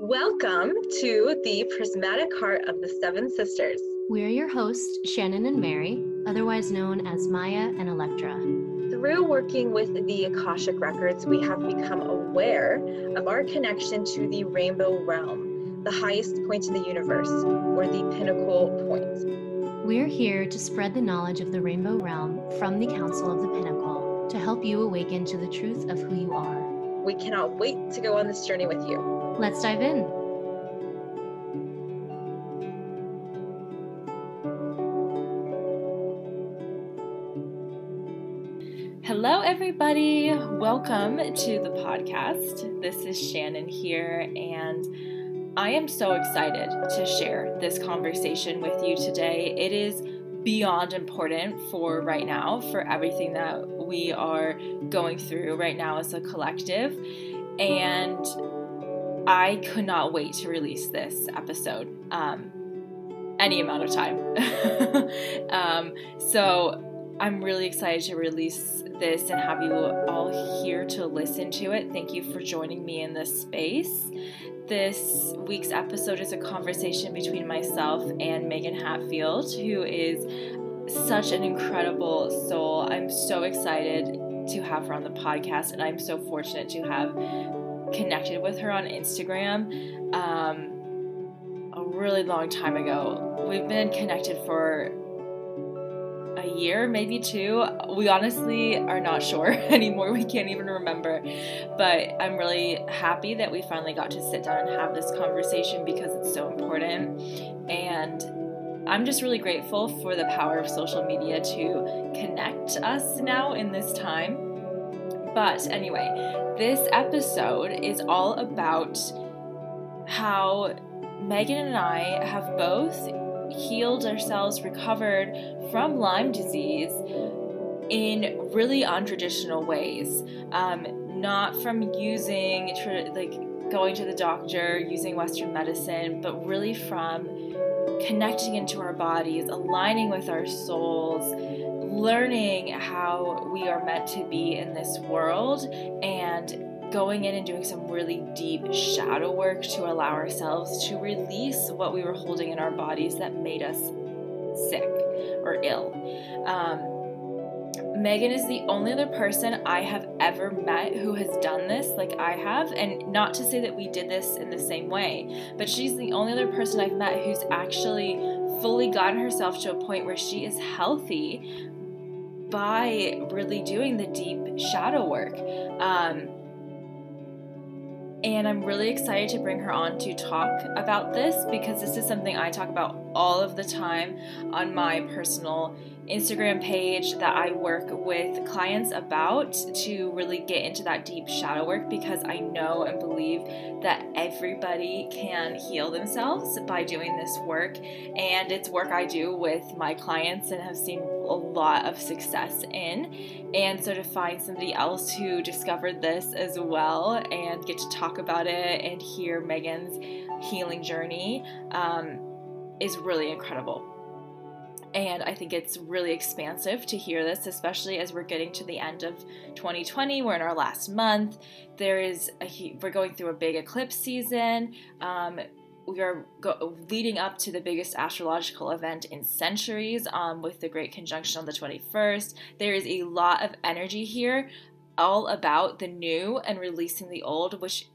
Welcome to the Prismatic Heart of the Seven Sisters. We're your hosts, Shannon and Mary, otherwise known as Maya and Electra. Through working with the Akashic Records, we have become aware of our connection to the rainbow realm, the highest point in the universe, or the pinnacle point. We're here to spread the knowledge of the rainbow realm from the Council of the Pinnacle to help you awaken to the truth of who you are. We cannot wait to go on this journey with you. Let's dive in. Hello, everybody. Welcome to the podcast. This is Shannon here, and I am so excited to share this conversation with you today. It is beyond important for right now, for everything that we are going through right now as a collective. And I could not wait to release this episode um, any amount of time. um, so I'm really excited to release this and have you all here to listen to it. Thank you for joining me in this space. This week's episode is a conversation between myself and Megan Hatfield, who is such an incredible soul. I'm so excited to have her on the podcast, and I'm so fortunate to have connected with her on Instagram um, a really long time ago. We've been connected for a year, maybe two. We honestly are not sure anymore. We can't even remember. But I'm really happy that we finally got to sit down and have this conversation because it's so important. And I'm just really grateful for the power of social media to connect us now in this time. But anyway, this episode is all about how Megan and I have both healed ourselves, recovered from Lyme disease in really untraditional ways. Um, not from using, like, going to the doctor, using Western medicine, but really from connecting into our bodies, aligning with our souls, learning how we are meant to be in this world, and going in and doing some really deep shadow work to allow ourselves to release what we were holding in our bodies that made us sick or ill. Um, Megan is the only other person I have ever met who has done this like I have. And not to say that we did this in the same way, but she's the only other person I've met who's actually fully gotten herself to a point where she is healthy by really doing the deep shadow work. Um, and I'm really excited to bring her on to talk about this because this is something I talk about all of the time on my personal Instagram page that I work with clients about to really get into that deep shadow work because I know and believe that everybody can heal themselves by doing this work. And it's work I do with my clients and have seen lot of success in. And so to find somebody else who discovered this as well and get to talk about it and hear Megan's healing journey um, is really incredible. And I think it's really expansive to hear this, especially as we're getting to the end of 2020. We're in our last month. There is a, we're going through a big eclipse season. Um, we are go- leading up to the biggest astrological event in centuries um, with the Great Conjunction on the 21st. There is a lot of energy here, all about the new and releasing the old, which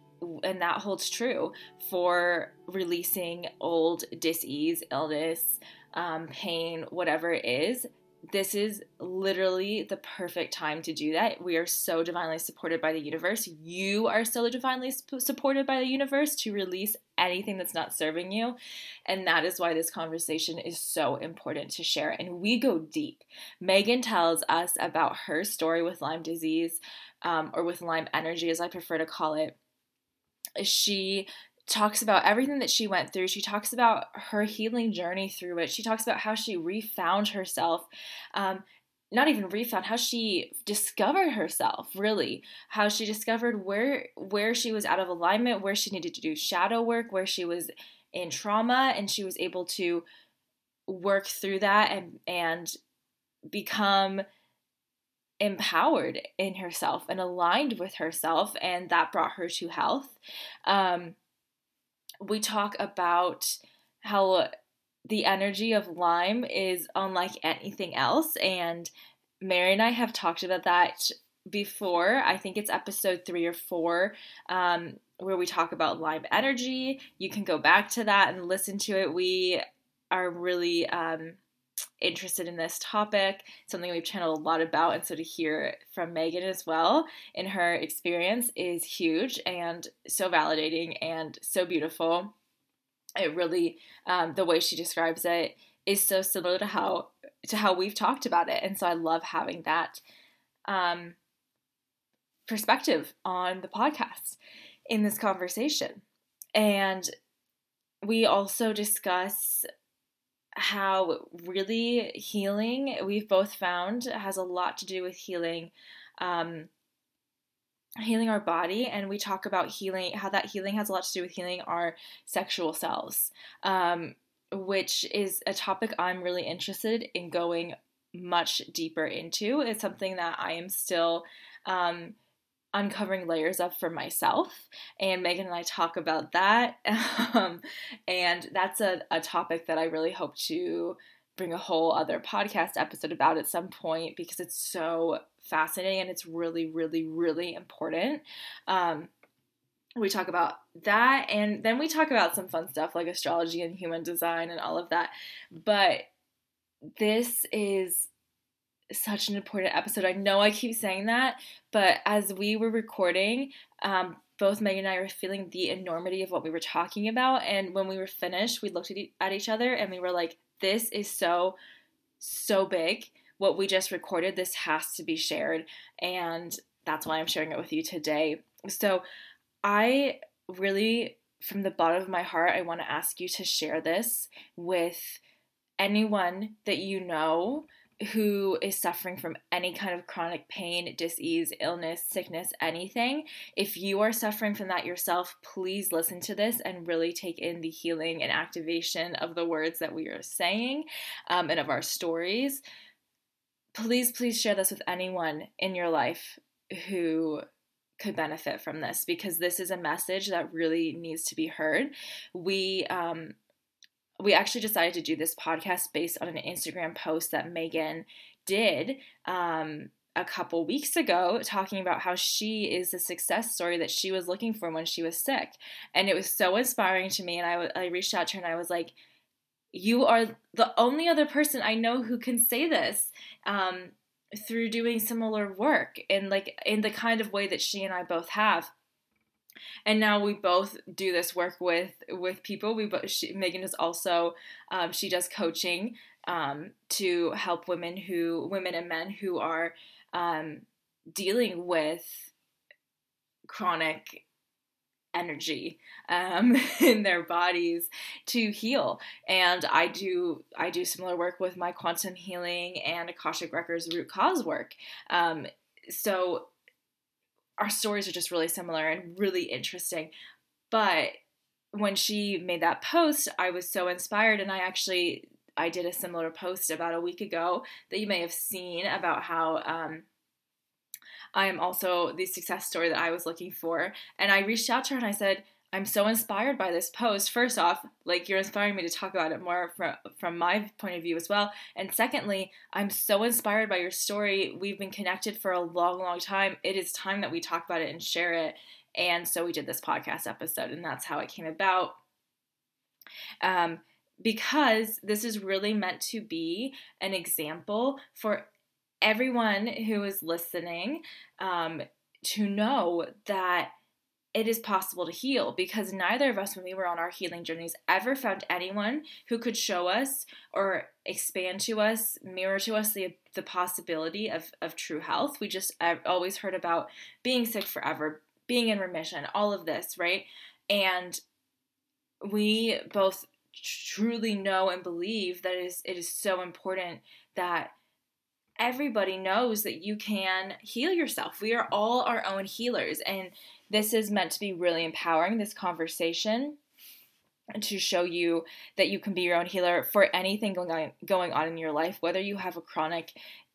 and that holds true for releasing old disease, illness, um, pain, whatever it is, this is literally the perfect time to do that. We are so divinely supported by the universe. You are so divinely supported by the universe to release anything that's not serving you. And that is why this conversation is so important to share. And we go deep. Megan tells us about her story with Lyme disease, um, or with Lyme energy, as I prefer to call it. She talks about everything that she went through. She talks about her healing journey through it. She talks about how she refound herself. Um, not even refound how she discovered herself really how she discovered where where she was out of alignment where she needed to do shadow work where she was in trauma and she was able to work through that and and become empowered in herself and aligned with herself and that brought her to health um, we talk about how the energy of Lyme is unlike anything else. And Mary and I have talked about that before. I think it's episode three or four. Um, where we talk about Lyme energy. You can go back to that and listen to it. We are really um, interested in this topic, something we've channeled a lot about. And so to hear from Megan as well in her experience is huge and so validating and so beautiful. It really, um, the way she describes it is so similar to how to how we've talked about it, and so I love having that um, perspective on the podcast in this conversation. And we also discuss how really healing we've both found has a lot to do with healing um, healing our body. And we talk about healing how that healing has a lot to do with healing our sexual selves um, which is a topic i'm really interested in going much deeper into. It's something that i am still um, uncovering layers of for myself. And Megan and I talk about that. Um, and that's a, a topic that I really hope to bring a whole other podcast episode about at some point because it's so fascinating and it's really, really, really important. Um, we talk about that and then we talk about some fun stuff like astrology and human design and all of that. But this is such an important episode. I know I keep saying that, but as we were recording, um, both Megan and I were feeling the enormity of what we were talking about. And when we were finished, we looked at, at each other and we were like, this is so, so big. What we just recorded, this has to be shared. And that's why I'm sharing it with you today. So I really, from the bottom of my heart, I want to ask you to share this with anyone that you know who is suffering from any kind of chronic pain, disease, illness, sickness, anything, if you are suffering from that yourself, please listen to this and really take in the healing and activation of the words that we are saying um, and of our stories. Please, please share this with anyone in your life who could benefit from this because this is a message that really needs to be heard. We um, we actually decided to do this podcast based on an Instagram post that Megan did um, a couple weeks ago, talking about how she is the success story that she was looking for when she was sick. And it was so inspiring to me. And I, I reached out to her and I was like, You are the only other person I know who can say this. Um, through doing similar work in like in the kind of way that she and I both have and now we both do this work with with people. We both she, Megan is also um, she does coaching um, to help women who women and men who are um, dealing with chronic energy um, in their bodies to heal and i do i do similar work with my quantum healing and akashic records root cause work um, so our stories are just really similar and really interesting. But when she made that post, I was so inspired and I actually I did a similar post about a week ago that you may have seen about how um, I am also the success story that I was looking for. And I reached out to her and I said, I'm so inspired by this post. First off, like you're inspiring me to talk about it more from from my point of view as well. And secondly, I'm so inspired by your story. We've been connected for a long, long time. It is time that we talk about it and share it. And so we did this podcast episode, and that's how it came about. Um, because this is really meant to be an example for everyone who is listening um, to know that it is possible to heal because neither of us, when we were on our healing journeys, ever found anyone who could show us or expand to us, mirror to us the, the possibility of, of true health. We just uh, always heard about being sick forever, being in remission, all of this, right? And we both truly know and believe that it is, it is so important that everybody knows that you can heal yourself. We are all our own healers. And this is meant to be really empowering, this conversation to show you that you can be your own healer for anything going on going on in your life whether you have a chronic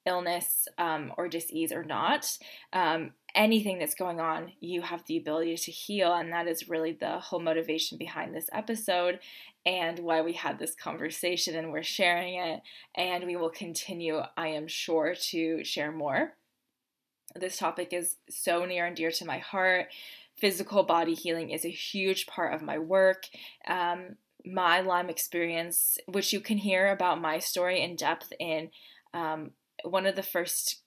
illness um, or disease or not, um, anything that's going on, you have the ability to heal. And that is really the whole motivation behind this episode and why we had this conversation and we're sharing it. And we will continue, I am sure, to share more. This topic is so near and dear to my heart. Physical body healing is a huge part of my work. Um, my Lyme experience, which you can hear about my story in depth in um, one of the first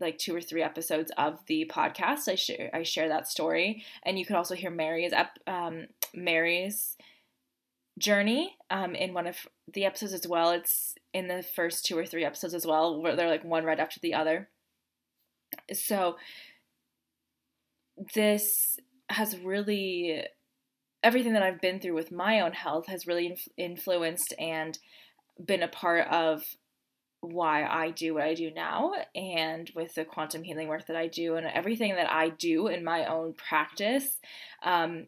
like two or three episodes of the podcast. I share I share that story, and you can also hear Mary's um, Mary's journey um, in one of the episodes as well. It's in the first two or three episodes as well, where they're like one right after the other. So this has really everything that I've been through with my own health has really inf- influenced and been a part of why I do what I do now and with the quantum healing work that I do and everything that I do in my own practice um,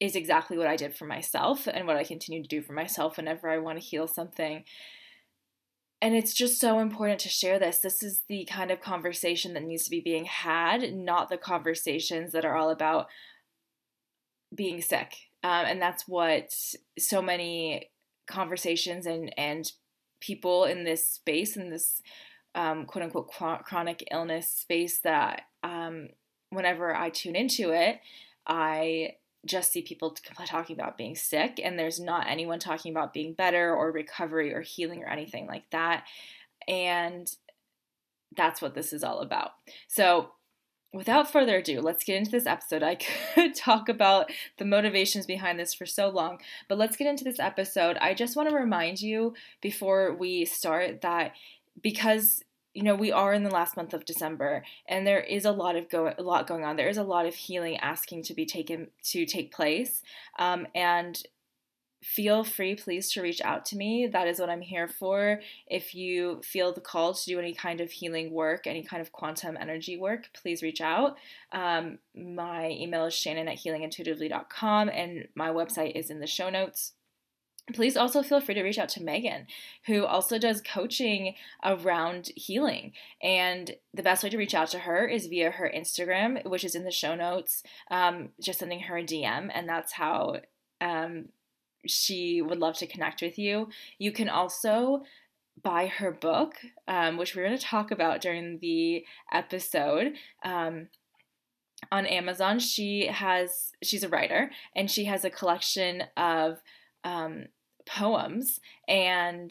is exactly what I did for myself and what I continue to do for myself whenever I want to heal something. And it's just so important to share this. This is the kind of conversation that needs to be being had, not the conversations that are all about being sick. Um, and that's what so many conversations and, and people in this space, in this um, quote unquote chronic illness space, that um, whenever I tune into it, I just see people talking about being sick, and there's not anyone talking about being better or recovery or healing or anything like that. And that's what this is all about. So, without further ado, let's get into this episode. I could talk about the motivations behind this for so long, but let's get into this episode. I just want to remind you before we start that because you know we are in the last month of December and there is a lot of go a lot going on. There is a lot of healing asking to be taken to take place, um, and feel free, please, to reach out to me. That is what I'm here for. If you feel the call to do any kind of healing work, any kind of quantum energy work, please reach out. Um, my email is shannon at healingintuitively.com and my website is in the show notes. Please also feel free to reach out to Megan, who also does coaching around healing. And the best way to reach out to her is via her Instagram, which is in the show notes. Um, just sending her a DM, and that's how um, she would love to connect with you. You can also buy her book, um, which we're going to talk about during the episode. Um, on Amazon, she has she's a writer and she has a collection of um, poems and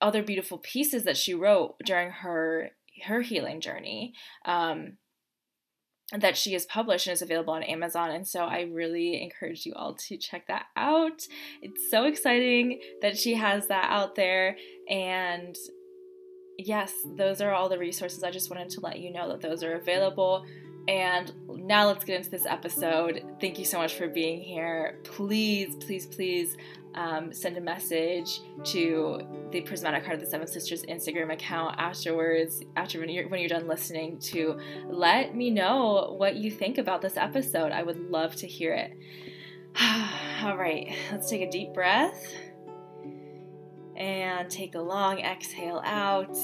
other beautiful pieces that she wrote during her her healing journey. Um, that she has published and is available on Amazon. And so I really encourage you all to check that out. It's so exciting that she has that out there. And yes, those are all the resources. I just wanted to let you know that those are available. And now let's get into this episode. Thank you so much for being here. Please, please, please um, send a message to the Prismatic Heart of the Seven Sisters Instagram account afterwards, after when you're, when you're done listening, to let me know what you think about this episode. I would love to hear it. All right, let's take a deep breath and take a long exhale out.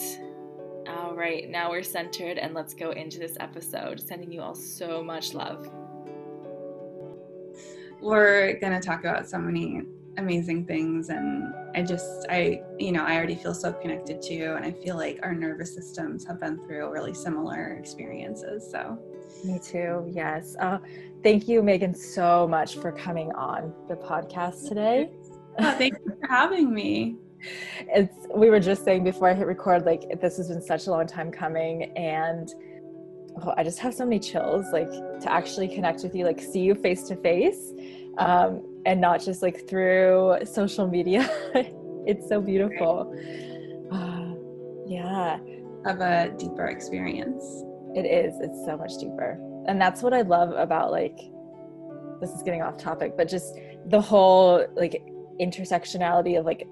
All right, now we're centered and let's go into this episode. Sending you all so much love. We're going to talk about so many amazing things and i just i you know i already feel so connected to you and i feel like our nervous systems have been through really similar experiences so. Me too yes. Uh, thank you megan so much for coming on the podcast today. oh, thank you for having me. It's we were just saying before i hit record like this has been such a long time coming and oh, i just have so many chills like to actually connect with you like see you face to face. Um, and not just like through social media. it's so beautiful. Uh, yeah. Of a deeper experience. It is. It's so much deeper. And that's what I love about like, this is getting off topic, but just the whole like intersectionality of like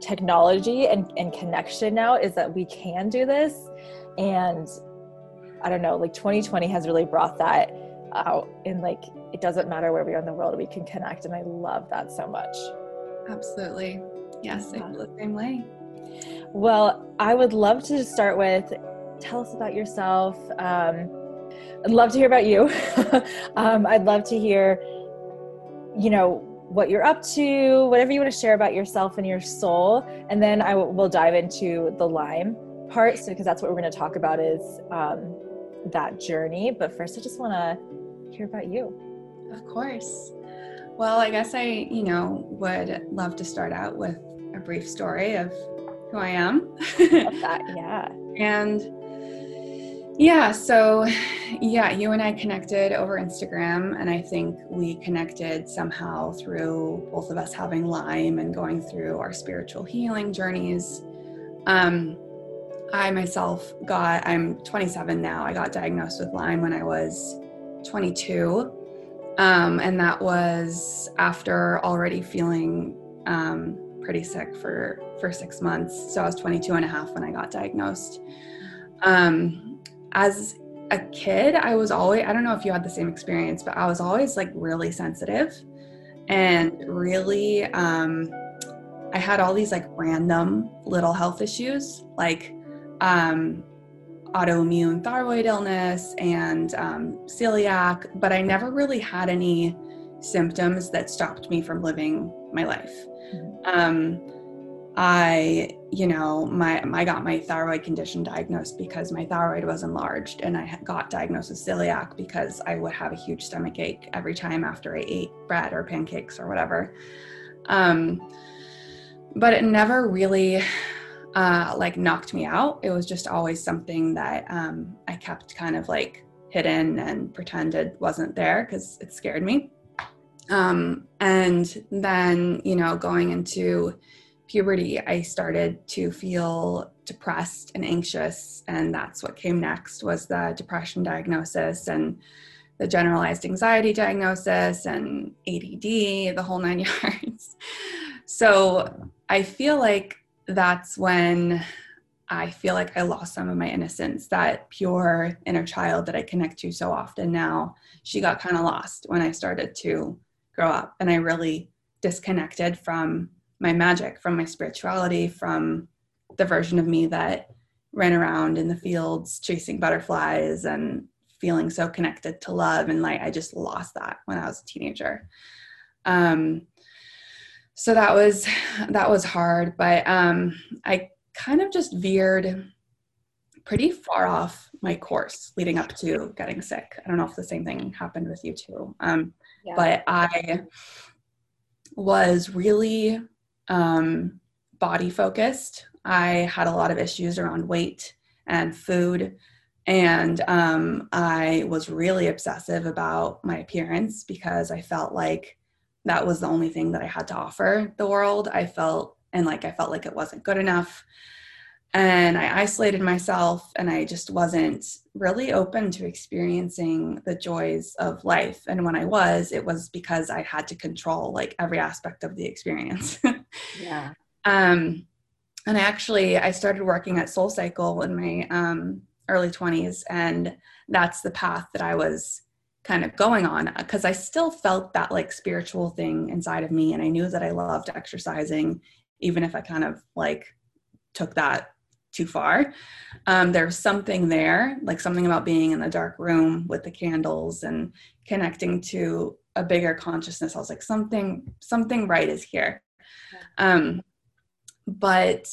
technology and, and connection now is that we can do this. And I don't know, like 2020 has really brought that out in like it doesn't matter where we are in the world we can connect and i love that so much absolutely yes i feel the same way Well, I would love to start with tell us about yourself. Um, I'd love to hear about you. um, I'd love to hear, you know, what you're up to, whatever you want to share about yourself and your soul, and then I w- will dive into the Lyme part, so because that's what we're going to talk about is um, that journey. But first, I just want to hear about you. Of course. Well, I guess I, you know, would love to start out with a brief story of who I am. that, yeah. And yeah, so yeah, you and I connected over Instagram, and I think we connected somehow through both of us having Lyme and going through our spiritual healing journeys. Um, I myself got, I'm 27 now, I got diagnosed with Lyme when I was 22. Um, and that was after already feeling um, pretty sick for, for six months. So I was 22 and a half when I got diagnosed. Um, as a kid, I was always, I don't know if you had the same experience, but I was always like really sensitive and really, um, I had all these like random little health issues, like um, autoimmune thyroid illness and um, celiac, but I never really had any symptoms that stopped me from living my life. Mm-hmm. Um, I, you know, my I got my thyroid condition diagnosed because my thyroid was enlarged, and I got diagnosed with celiac because I would have a huge stomach ache every time after I ate bread or pancakes or whatever. Um, but it never really uh, like knocked me out. It was just always something that um, I kept kind of like hidden and pretended wasn't there because it scared me. Um, and then, you know, going into puberty, I started to feel depressed and anxious, and that's what came next was the depression diagnosis and the generalized anxiety diagnosis and ADD, the whole nine yards. so I feel like that's when I feel like I lost some of my innocence, that pure inner child that I connect to so often now. She got kind of lost when I started to grow up, and I really disconnected from my magic, from my spirituality, from the version of me that ran around in the fields chasing butterflies and feeling so connected to love. And like, I just lost that when I was a teenager. Um, so that was that was hard but um, i kind of just veered pretty far off my course leading up to getting sick. I don't know if the same thing happened with you too. Um, yeah. but i was really um, body focused. I had a lot of issues around weight and food and um, i was really obsessive about my appearance because i felt like that was the only thing that I had to offer the world. I felt and like I felt like it wasn't good enough. And I isolated myself and I just wasn't really open to experiencing the joys of life. And when I was, it was because I had to control like every aspect of the experience. yeah. Um and I actually I started working at Soul Cycle in my um early 20s and that's the path that I was kind of going on because I still felt that like spiritual thing inside of me and I knew that I loved exercising even if I kind of like took that too far. Um, there's something there, like something about being in the dark room with the candles and connecting to a bigger consciousness. I was like, something, something right is here. Um, but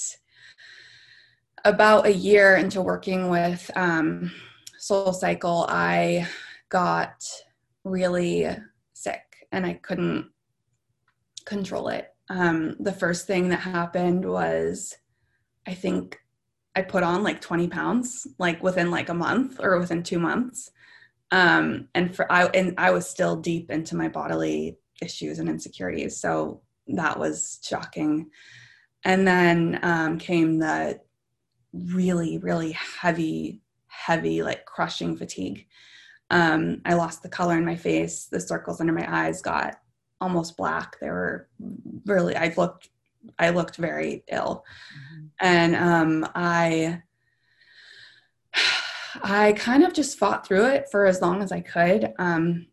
about a year into working with um, Soul Cycle, I got really sick and I couldn't control it. Um, the first thing that happened was I think I put on like 20 pounds, like within like a month or within two months. Um, and for I and I was still deep into my bodily issues and insecurities. So that was shocking. And then um, came the really, really heavy, heavy, like crushing fatigue. Um, I lost the color in my face. The circles under my eyes got almost black. They were really. I looked. I looked very ill, mm-hmm. and um, I. I kind of just fought through it for as long as I could. Um,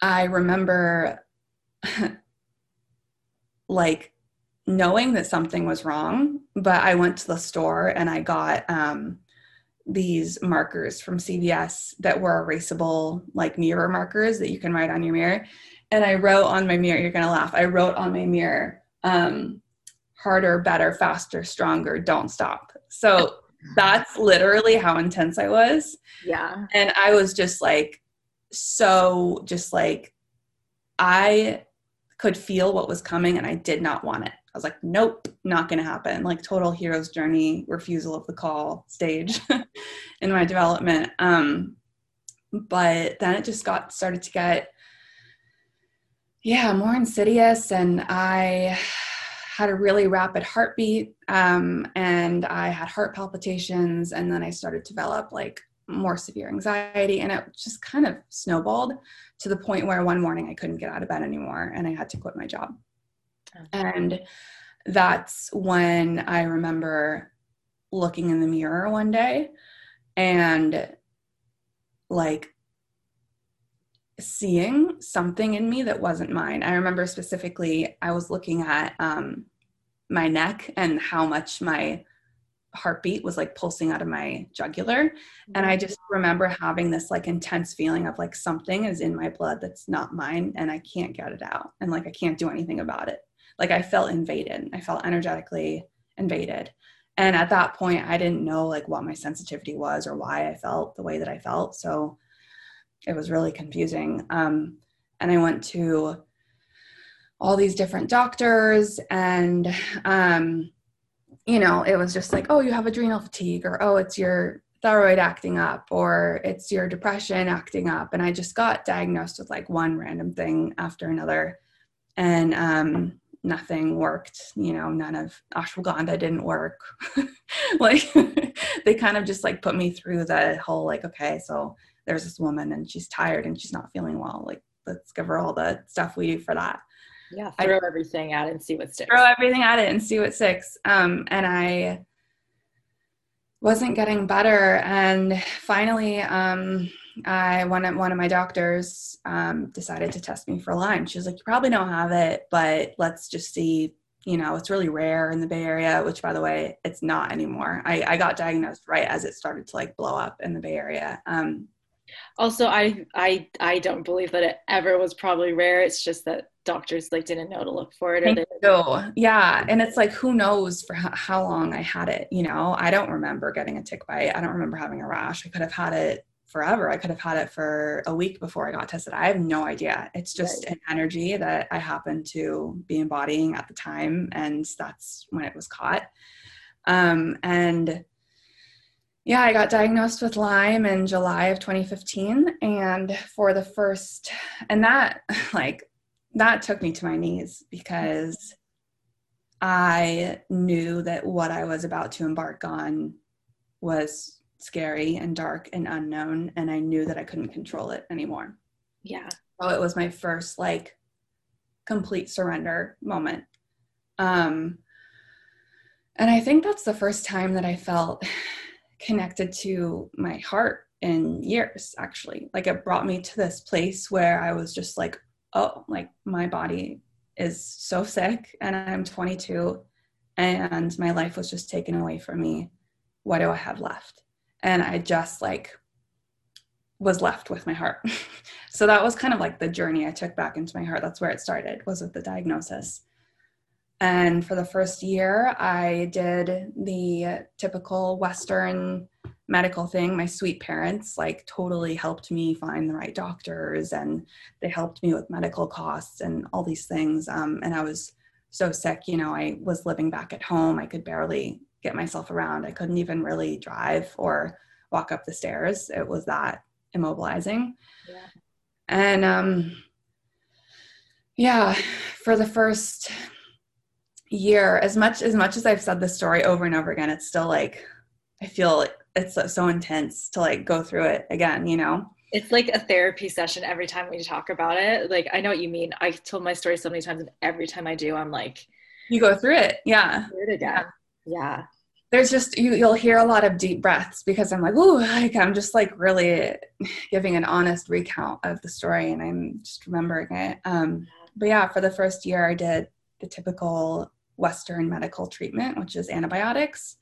I remember like knowing that something was wrong, but I went to the store and I got um, these markers from CVS that were erasable, like mirror markers that you can write on your mirror. And I wrote on my mirror, you're gonna laugh. I wrote on my mirror, um, harder, better, faster, stronger, don't stop. So that's literally how intense I was. Yeah. And I was just like, so just like, I could feel what was coming and I did not want it. I was like, nope, not going to happen. Like total hero's journey, refusal of the call stage in my development. Um, but then it just got started to get, yeah, more insidious. And I had a really rapid heartbeat um, and I had heart palpitations. And then I started to develop like more severe anxiety. And it just kind of snowballed to the point where one morning I couldn't get out of bed anymore and I had to quit my job. And that's when I remember looking in the mirror one day and like seeing something in me that wasn't mine. I remember specifically I was looking at um, my neck and how much my heartbeat was like pulsing out of my jugular and i just remember having this like intense feeling of like something is in my blood that's not mine and i can't get it out and like i can't do anything about it like i felt invaded i felt energetically invaded and at that point i didn't know like what my sensitivity was or why i felt the way that i felt so it was really confusing um, and i went to all these different doctors and um, you know, it was just like, oh, you have adrenal fatigue, or oh, it's your thyroid acting up, or it's your depression acting up. And I just got diagnosed with like one random thing after another. And um, nothing worked, you know, none of ashwagandha didn't work. like they kind of just like put me through the whole like, okay, so there's this woman and she's tired and she's not feeling well. Like, let's give her all the stuff we do for that. Yeah, throw I, everything at it and see what sticks. Throw everything at it and see what sticks. Um, and I wasn't getting better. And finally, um, I one of one of my doctors um, decided to test me for Lyme. She was like, "You probably don't have it, but let's just see." You know, it's really rare in the Bay Area, which, by the way, it's not anymore. I, I got diagnosed right as it started to like blow up in the Bay Area. Um, also, I I I don't believe that it ever was probably rare. It's just that doctors like didn't know to look for it. Or they- so, yeah, and it's like who knows for how long I had it. You know, I don't remember getting a tick bite. I don't remember having a rash. I could have had it forever. I could have had it for a week before I got tested. I have no idea. It's just right. an energy that I happened to be embodying at the time, and that's when it was caught. Um, and yeah, I got diagnosed with Lyme in July of 2015. And for the first, and that, like, that took me to my knees because I knew that what I was about to embark on was scary and dark and unknown. And I knew that I couldn't control it anymore. Yeah. So it was my first, like, complete surrender moment. Um, and I think that's the first time that I felt connected to my heart in years actually like it brought me to this place where i was just like oh like my body is so sick and i'm 22 and my life was just taken away from me what do i have left and i just like was left with my heart so that was kind of like the journey i took back into my heart that's where it started was with the diagnosis and for the first year, I did the typical Western medical thing. My sweet parents like totally helped me find the right doctors and they helped me with medical costs and all these things. Um, and I was so sick, you know, I was living back at home. I could barely get myself around. I couldn't even really drive or walk up the stairs. It was that immobilizing. Yeah. And um, yeah, for the first year as much as much as i've said this story over and over again it's still like i feel it's so, so intense to like go through it again you know it's like a therapy session every time we talk about it like i know what you mean i told my story so many times and every time i do i'm like you go through it yeah it again yeah there's just you, you'll hear a lot of deep breaths because i'm like ooh like i'm just like really giving an honest recount of the story and i'm just remembering it um but yeah for the first year i did the typical Western medical treatment, which is antibiotics.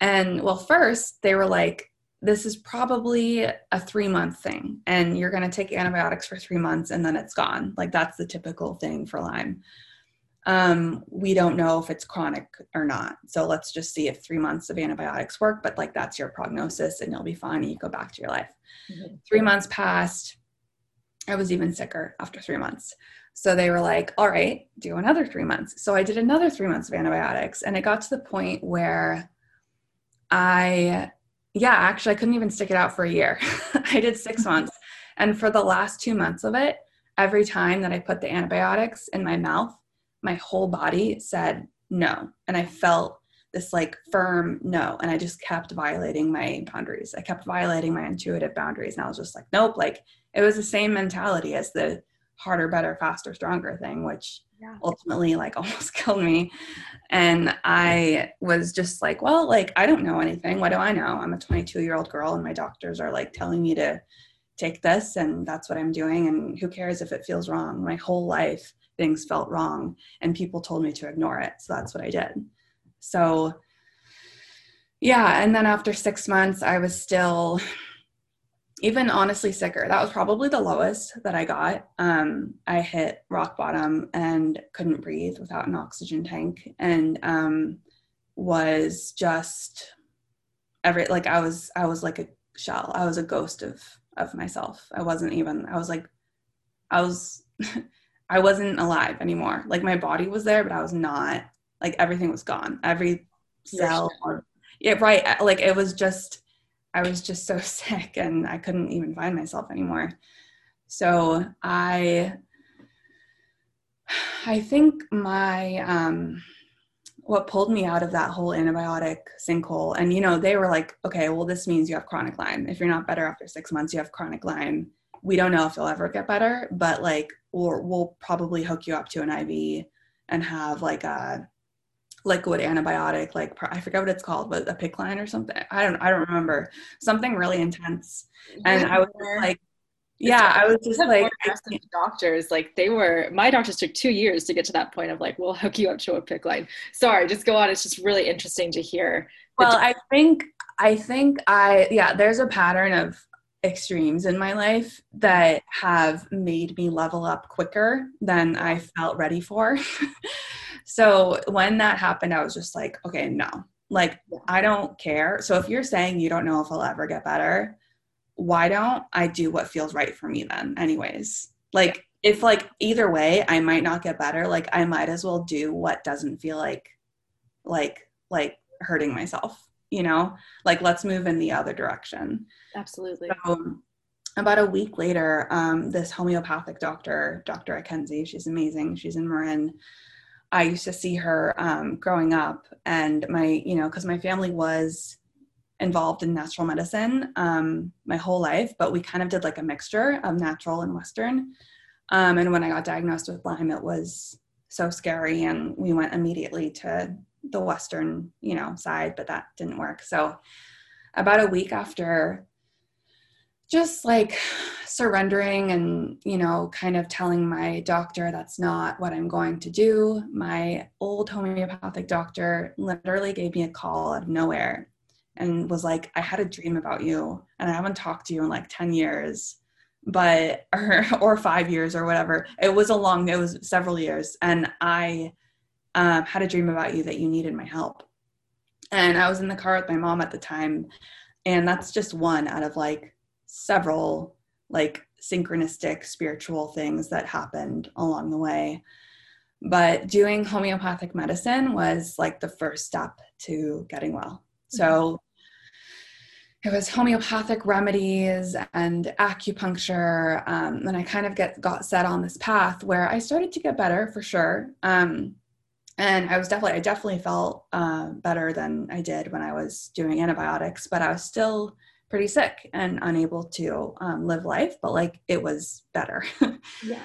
And well, first they were like, this is probably a three month thing, and you're going to take antibiotics for three months and then it's gone. Like that's the typical thing for Lyme. Um, we don't know if it's chronic or not. So let's just see if three months of antibiotics work, but like that's your prognosis and you'll be fine and you go back to your life. Mm-hmm. Three months passed. I was even sicker after three months. So they were like, all right, do another three months. So I did another three months of antibiotics. And it got to the point where I, yeah, actually, I couldn't even stick it out for a year. I did six months. And for the last two months of it, every time that I put the antibiotics in my mouth, my whole body said no. And I felt this like firm no. And I just kept violating my boundaries. I kept violating my intuitive boundaries. And I was just like, nope. Like it was the same mentality as the harder, better, faster, stronger thing, which yeah. ultimately like almost killed me. And I was just like, well, like I don't know anything. What do I know? I'm a 22 year old girl and my doctors are like telling me to take this and that's what I'm doing. And who cares if it feels wrong? My whole life things felt wrong and people told me to ignore it. So that's what I did. So, yeah. And then after six months, I was still even honestly sicker. That was probably the lowest that I got. Um, I hit rock bottom and couldn't breathe without an oxygen tank and um, was just every like I was I was like a shell. I was a ghost of of myself. I wasn't even I was like I was I wasn't alive anymore. Like my body was there, but I was not. Like everything was gone. Every cell. Or, yeah, right. Like it was just, I was just so sick, and I couldn't even find myself anymore. So I, I think my um, what pulled me out of that whole antibiotic sinkhole, and you know, they were like, okay, well, this means you have chronic Lyme. If you're not better after six months, you have chronic Lyme. We don't know if you'll ever get better, but like or we'll probably hook you up to an IV and have like a liquid antibiotic, like I forget what it's called, but a PICC line or something. I don't I don't remember. Something really intense. And I was like, yeah, I was just like doctors, like they were my doctors took two years to get to that point of like, we'll hook you up to a PICC line. Sorry, just go on. It's just really interesting to hear. Well, I think I think I yeah, there's a pattern of extremes in my life that have made me level up quicker than I felt ready for. so when that happened, I was just like, okay, no, like I don't care. So if you're saying you don't know if I'll ever get better, why don't I do what feels right for me then, anyways? Like, if like either way I might not get better, like I might as well do what doesn't feel like like like hurting myself you know like let's move in the other direction. Absolutely. So, about a week later um, this homeopathic doctor dr Akenzie, she's amazing. She's in marin. I used to see her um, growing up and my you know because my family was involved in natural medicine um, my whole life but we kind of did like a mixture of natural and western. Um, and when i got diagnosed with lyme it was so scary and we went immediately to the western you know side but that didn't work. So about a week after just like surrendering and you know kind of telling my doctor that's not what i'm going to do my old homeopathic doctor literally gave me a call out of nowhere and was like i had a dream about you and i haven't talked to you in like 10 years but or or 5 years or whatever. It was a long it was several years and i um, had a dream about you that you needed my help. And I was in the car with my mom at the time. And that's just one out of like several like synchronistic spiritual things that happened along the way. But doing homeopathic medicine was like the first step to getting well. So it was homeopathic remedies and acupuncture. Um, and I kind of get got set on this path where I started to get better for sure. Um, and I was definitely I definitely felt uh, better than I did when I was doing antibiotics, but I was still pretty sick and unable to um, live life. But like it was better. yeah.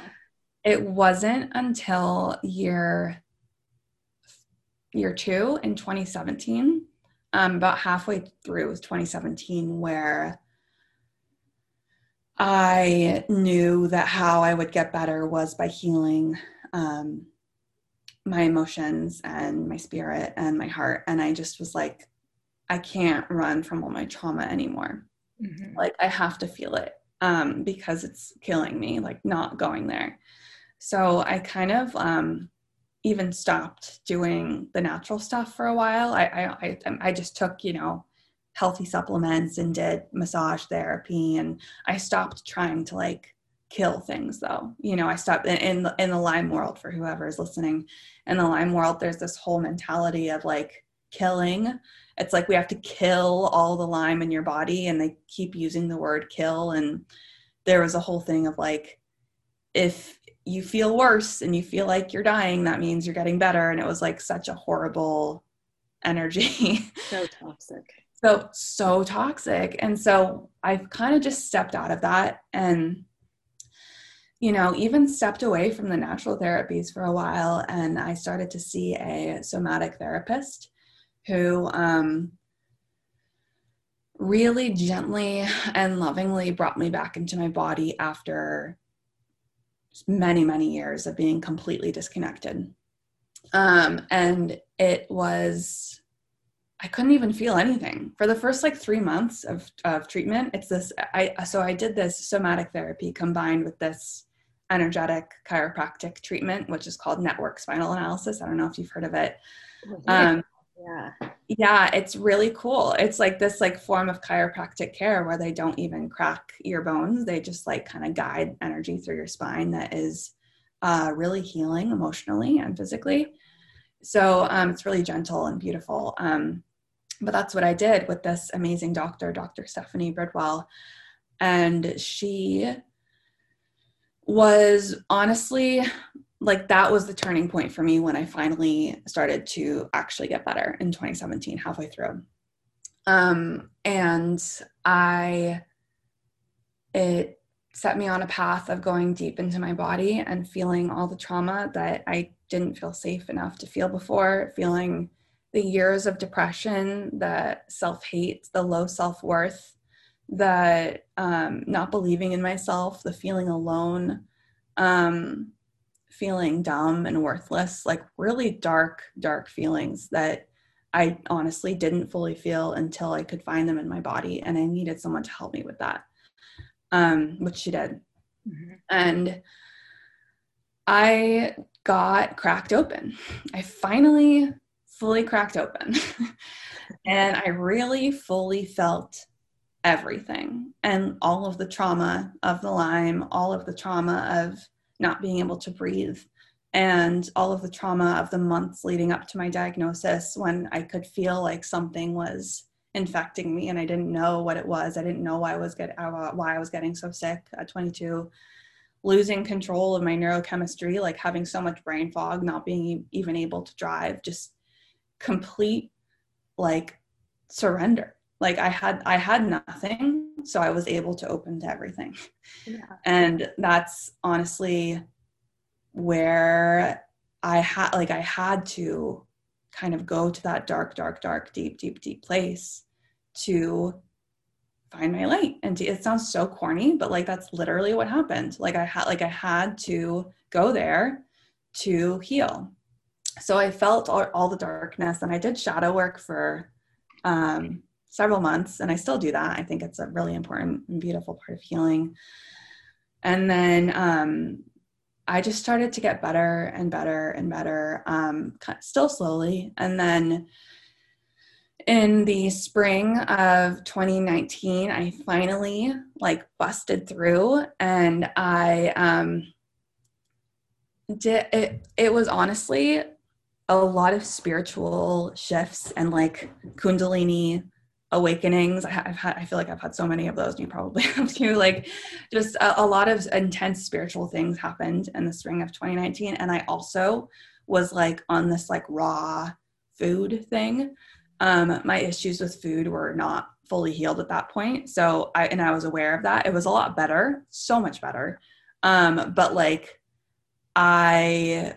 It wasn't until year year two in 2017, um, about halfway through was 2017, where I knew that how I would get better was by healing um, my emotions and my spirit and my heart. And I just was like, I can't run from all my trauma anymore. Mm-hmm. Like I have to feel it um, because it's killing me, like not going there. So I kind of um, even stopped doing the natural stuff for a while. I, I, I, I just took, you know, healthy supplements and did massage therapy. And I stopped trying to like kill things though. You know, I stopped in, in the, in the Lyme world for whoever is listening. In the Lyme world, there's this whole mentality of like killing. It's like we have to kill all the Lyme in your body, and they keep using the word kill. And there was a whole thing of like, if you feel worse and you feel like you're dying, that means you're getting better. And it was like such a horrible energy. So toxic. so, so toxic. And so I've kind of just stepped out of that and, you know, even stepped away from the natural therapies for a while. And I started to see a somatic therapist who, um, really gently and lovingly brought me back into my body after many, many years of being completely disconnected. Um, and it was, I couldn't even feel anything for the first like three months of, of treatment. It's this, I, so I did this somatic therapy combined with this energetic chiropractic treatment, which is called network spinal analysis. I don't know if you've heard of it. Um, yeah. yeah it's really cool. It's like this like form of chiropractic care where they don't even crack your bones. They just like kind of guide energy through your spine that is uh, really healing emotionally and physically. So um, it's really gentle and beautiful. Um, but that's what i did with this amazing doctor dr stephanie bridwell. And she was honestly like that was the turning point for me when I finally started to actually get better in 2017, halfway through. Um, and I, it set me on a path of going deep into my body and feeling all the trauma that I didn't feel safe enough to feel before, feeling the years of depression, the self hate, the low self worth, the um, not believing in myself, the feeling alone. Um, feeling dumb and worthless, like really dark, dark feelings that I honestly didn't fully feel until I could find them in my body. And I needed someone to help me with that, um, which she did. Mm-hmm. And I got cracked open. I finally fully cracked open. and I really fully felt everything. And all of the trauma of the Lyme, all of the trauma of not being able to breathe and all of the trauma of the months leading up to my diagnosis when I could feel like something was infecting me and I didn't know what it was. I didn't know why I was get uh, why I was getting so sick at 22 losing control of my neurochemistry like having so much brain fog not being even able to drive just complete like surrender like i had i had nothing so i was able to open to everything. Yeah. and that's honestly where i had like i had to kind of go to that dark dark dark deep deep deep place to find my light. And to, it sounds so corny but like that's literally what happened. Like i had like i had to go there to heal. So i felt all, all the darkness and i did shadow work for um several months and i still do that. I think it's a really important and beautiful part of healing. And then um, i just started to get better and better and better um, still slowly. And then in the spring of 2019 i finally like busted through and i um did it it was honestly a lot of spiritual shifts and like kundalini awakenings. I, have had, I feel like I've had so many of those. And you probably have too. Like, just a, a, lot of intense spiritual things happened in the spring of 2019, and I also was like on this like raw food thing. Um, my issues with food were not fully healed at that point, so I and I was aware of that. It was a lot better, so much better. Um, but like, I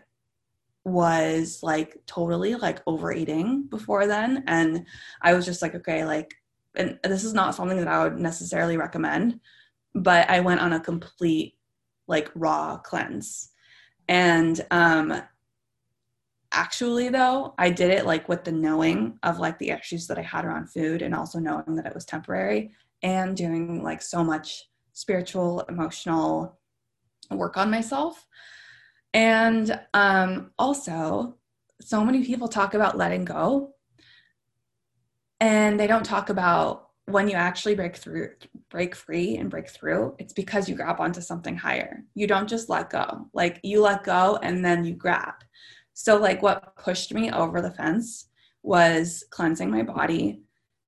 was like totally like overeating before then and i was just like okay like and this is not something that i would necessarily recommend but i went on a complete like raw cleanse. And um actually though i did it like with the knowing of like the issues that i had around food and also knowing that it was temporary and doing like so much spiritual emotional work on myself and um also so many people talk about letting go. And they don't talk about when you actually break through break free and break through it's because you grab onto something higher. You don't just let go. Like you let go and then you grab. So, like, what pushed me over the fence was cleansing my body,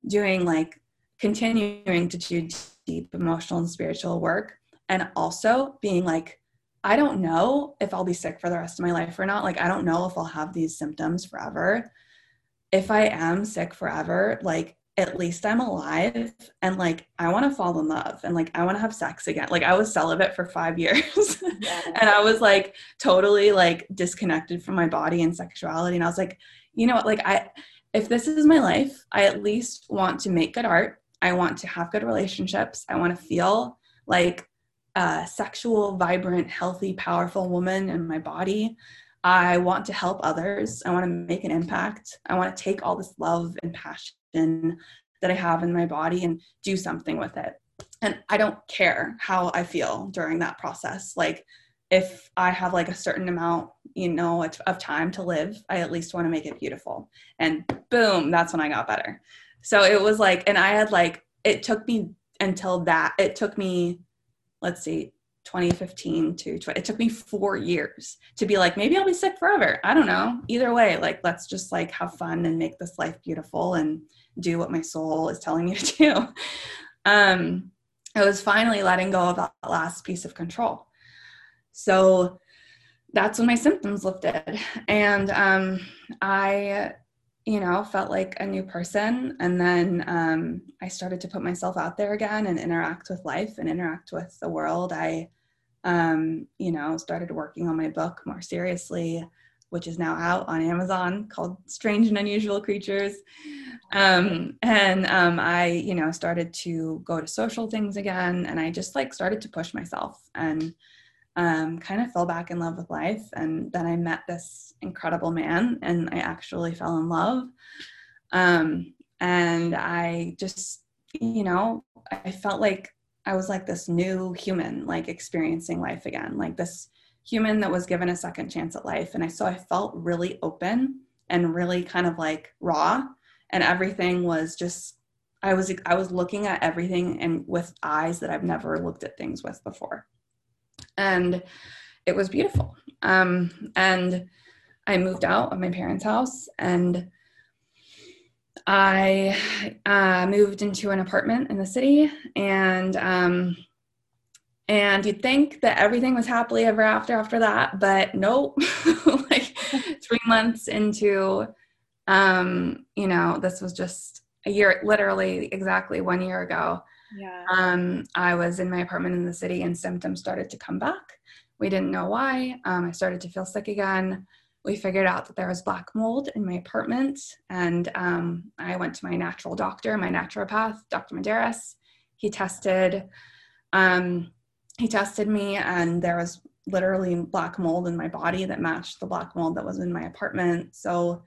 doing like continuing to do deep emotional and spiritual work, and also being like, I don't know if I'll be sick for the rest of my life or not. Like, I don't know if I'll have these symptoms forever. If I am sick forever, like, at least I'm alive and like I want to fall in love and like I want to have sex again. Like I was celibate for 5 years yeah. and I was like totally like disconnected from my body and sexuality and I was like, you know what, like I if this is my life, I at least want to make good art. I want to have good relationships. I want to feel like a sexual, vibrant, healthy, powerful woman in my body. I want to help others. I want to make an impact. I want to take all this love and passion that I have in my body and do something with it. And I don't care how I feel during that process. Like if I have like a certain amount, you know, of time to live, I at least want to make it beautiful. And boom, that's when I got better. So it was like, and I had like, it took me until that, it took me, let's see, 2015 to 20, it took me four years to be like maybe i'll be sick forever i don't know either way like let's just like have fun and make this life beautiful and do what my soul is telling me to do. Um, I was finally letting go of that last piece of control. So that's when my symptoms lifted. And um, I, you know, felt like a new person. And then um, I started to put myself out there again and interact with life and interact with the world. I, um, you know, started working on my book more seriously which is now out on Amazon called Strange and Unusual Creatures. Um, and um, I, you know, started to go to social things again, and I just like started to push myself and um, kind of fell back in love with life. And then I met this incredible man, and I actually fell in love. Um, and I just, you know, I felt like I was like this new human, like experiencing life again, like this human that was given a second chance at life. And I so I felt really open and really kind of like raw and everything was just I was I was looking at everything and with eyes that I've never looked at things with before. And it was beautiful. Um, and I moved out of my parents' house and I uh, moved into an apartment in the city and um, and you'd think that everything was happily ever after after that but nope like three months into um you know this was just a year literally exactly one year ago yeah um i was in my apartment in the city and symptoms started to come back we didn't know why um, i started to feel sick again we figured out that there was black mold in my apartment and um, i went to my natural doctor my naturopath dr Medeiros. he tested um, he tested me and there was literally black mold in my body that matched the black mold that was in my apartment. So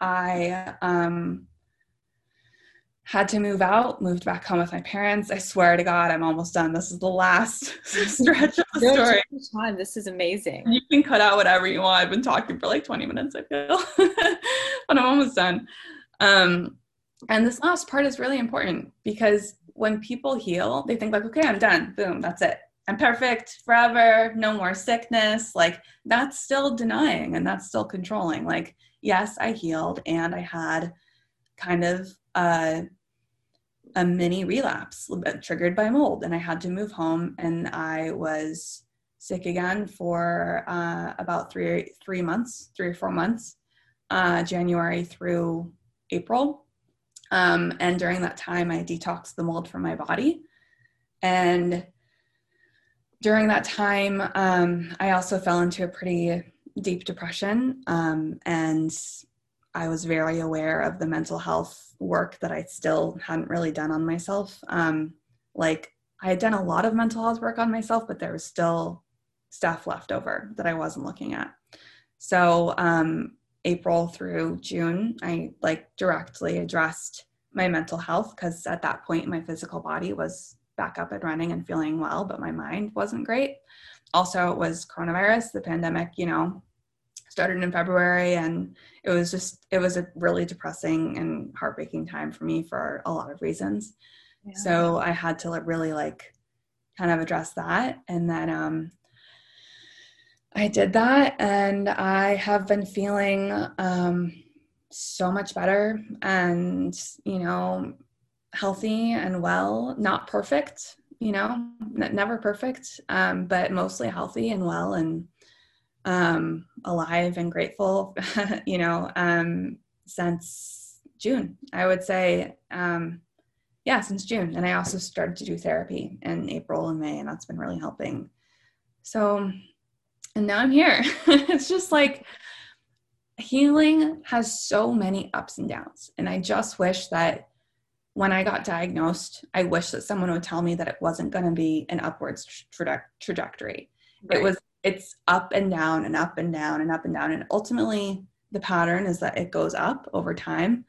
I um, had to move out, moved back home with my parents. I swear to God, I'm almost done. This is the last stretch of the story. Time. This is amazing. You can cut out whatever you want. I've been talking for like 20 minutes, I feel, but I'm almost done. Um, and this last part is really important because when people heal, they think like, okay, I'm done. Boom, that's it. I'm perfect forever, no more sickness. Like that's still denying and that's still controlling. Like, yes, I healed and I had kind of a, a mini relapse triggered by mold and I had to move home and I was sick again for uh, about three three months, three or four months, uh, January through April. Um, and during that time, I detoxed the mold from my body. And during that time, um, I also fell into a pretty deep depression. Um, and I was very aware of the mental health work that I still hadn't really done on myself. Um, like, I had done a lot of mental health work on myself, but there was still stuff left over that I wasn't looking at. So, um, April through June, I like directly addressed my mental health because at that point my physical body was back up and running and feeling well, but my mind wasn't great. Also, it was coronavirus, the pandemic, you know, started in February and it was just it was a really depressing and heartbreaking time for me for a lot of reasons. Yeah. So I had to really like kind of address that and then um I did that and I have been feeling um so much better and you know healthy and well not perfect you know never perfect um, but mostly healthy and well and um, alive and grateful you know um, since june i would say um, yeah since june and i also started to do therapy in april and may and that's been really helping so and now i'm here it's just like healing has so many ups and downs. And I just wish that when I got diagnosed, I wish that someone would tell me that it wasn't going to be an upwards tra- trajectory. Right. It was, it's up and down and up and down and up and down. And ultimately, the pattern is that it goes up over time.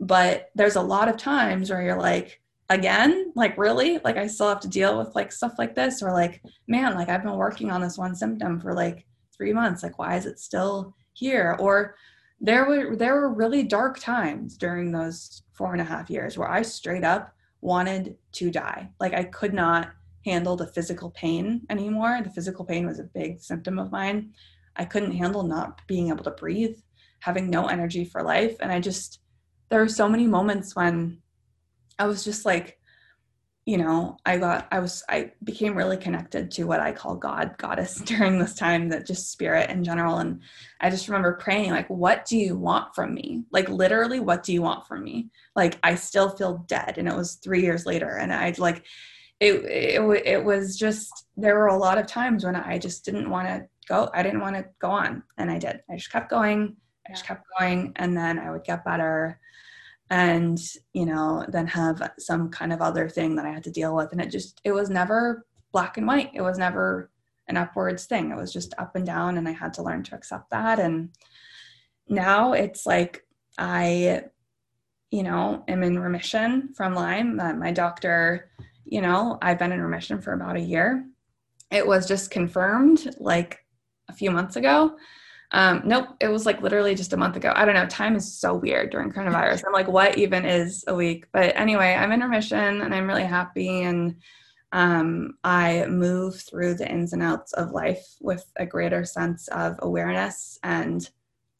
But there's a lot of times where you're like, again, like really? Like I still have to deal with like stuff like this, or like, man, like I've been working on this one symptom for like three months. Like, why is it still here or there were there were really dark times during those four and a half years where i straight up wanted to die like i could not handle the physical pain anymore. The physical pain was a big symptom of mine. I couldn't handle not being able to breathe having no energy for life. And i just there were so many moments when i was just like you know i got i was i became really connected to what i call god goddess during this time that just spirit in general. And i just remember praying like what do you want from me? Like literally what do you want from me? Like i still feel dead. And it was three years later and I'd like it it, it was just there were a lot of times when i just didn't want to go i didn't want to go on and i did. I just kept going i just kept going and then i would get better. And you know then have some kind of other thing that i had to deal with and it just it was never black and white. It was never an upwards thing. It was just up and down and i had to learn to accept that. And now it's like i you know am in remission from lyme. Uh, my doctor you know i've been in remission for about a year it was just confirmed like a few months ago um, nope, it was like literally just a month ago. I don't know. Time is so weird during coronavirus. I'm like, what even is a week? But anyway, I'm in remission and I'm really happy. And um, I move through the ins and outs of life with a greater sense of awareness and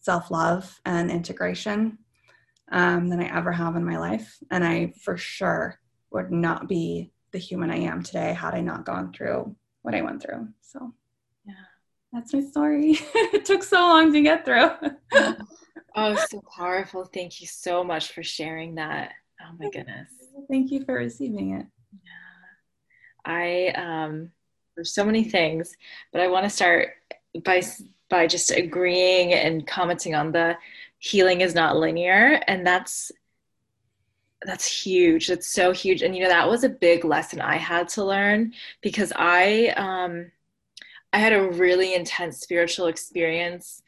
self love and integration um, than I ever have in my life. And I for sure would not be the human I am today had I not gone through what I went through. So yeah, that's my story. it took so long to get through. oh, so powerful. Thank you so much for sharing that. Oh my goodness. Thank you for receiving it. Yeah. I um there's so many things, but I want to start by by just agreeing and commenting on the healing is not linear and that's that's huge. That's so huge. And you know that was a big lesson I had to learn because I um I had a really intense spiritual experience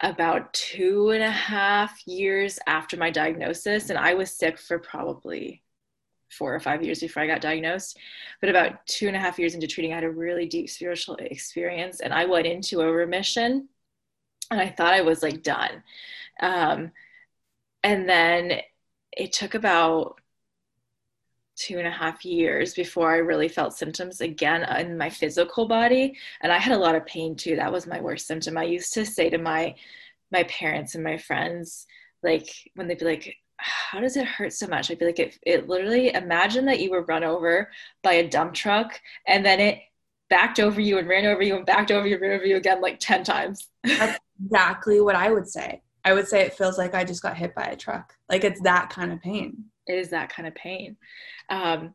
about two and a half years after my diagnosis, and I was sick for probably four or five years before I got diagnosed. But about two and a half years into treating, I had a really deep spiritual experience, and I went into a remission, and I thought I was like done. Um, and then it took about two and a half years before I really felt symptoms again in my physical body. And I had a lot of pain too. That was my worst symptom. I used to say to my my parents and my friends, like when they'd be like, how does it hurt so much? I'd be like, it, it literally imagine that you were run over by a dump truck and then it backed over you and ran over you and backed over you and ran over you again like 10 times. That's exactly what I would say. I would say it feels like I just got hit by a truck. Like it's that kind of pain. It is that kind of pain. Um,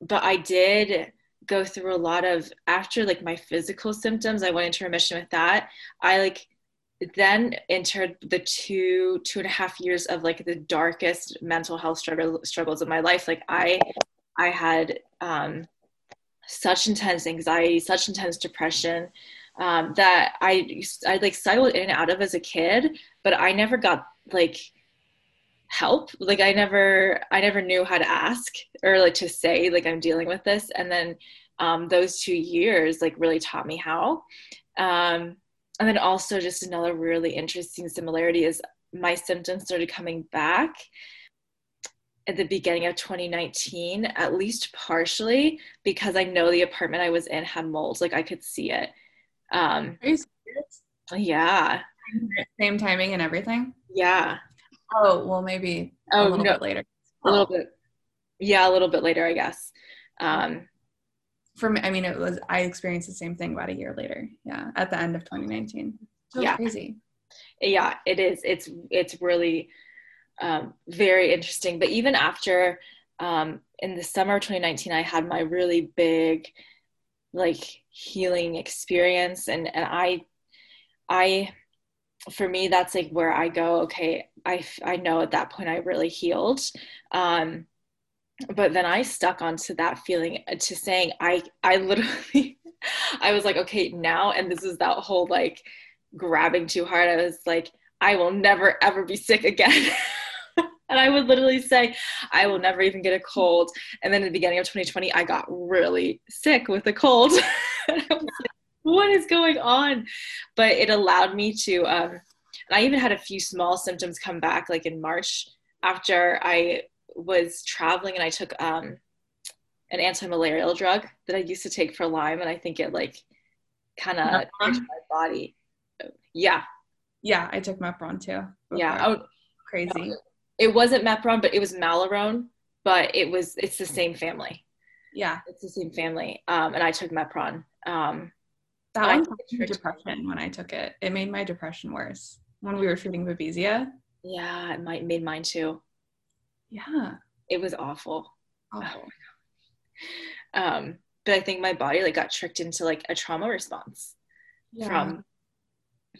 but I did go through a lot of after like my physical symptoms. I went into remission with that. I like then entered the two two and a half years of like the darkest mental health struggle struggles of my life. Like I I had um, such intense anxiety, such intense depression. Um, that I I like cycled in and out of as a kid, but I never got like help. Like I never I never knew how to ask or like to say like I'm dealing with this, and then um, those two years like really taught me how. Um, and then also just another really interesting similarity is my symptoms started coming back at the beginning of 2019 at least partially because i know the apartment i was in had mold like i could see it um yeah. Same timing and everything? Yeah. Oh well maybe oh, a little no, bit later. A little bit. Yeah a little bit later i guess. Um for me i mean it was i experienced the same thing about a year later. Yeah at the end of 2019 so yeah. crazy. Yeah it is. It's it's really um, very interesting. But even after um, in the summer of 2019, I had my really big like healing experience, and and I I for me that's like where I go. Okay, I I know at that point I really healed. Um, but then I stuck onto that feeling to saying I I literally I was like okay now and this is that whole like grabbing too hard I was like I will never ever be sick again and I would literally say, I will never even get a cold. And then at the beginning of 2020, I got really sick with a cold. like, what is going on? But it allowed me to, um, and I even had a few small symptoms come back, like in March after I was traveling and I took um, an anti-malarial drug that I used to take for Lyme, and I think it like kind of my body. Yeah. Yeah, I took Mepron too. Before. Yeah. Oh, crazy it wasn't Mepron, but it was Malarone, but it was it's the same family. Yeah, it's the same family. Um, and I took Mepron. Um, that one gave depression when I took it. It made my depression worse when we were treating Babesia. Yeah, it might made mine too. Yeah, it was awful. Awful. Oh um, but I think my body like got tricked into like a trauma response yeah. from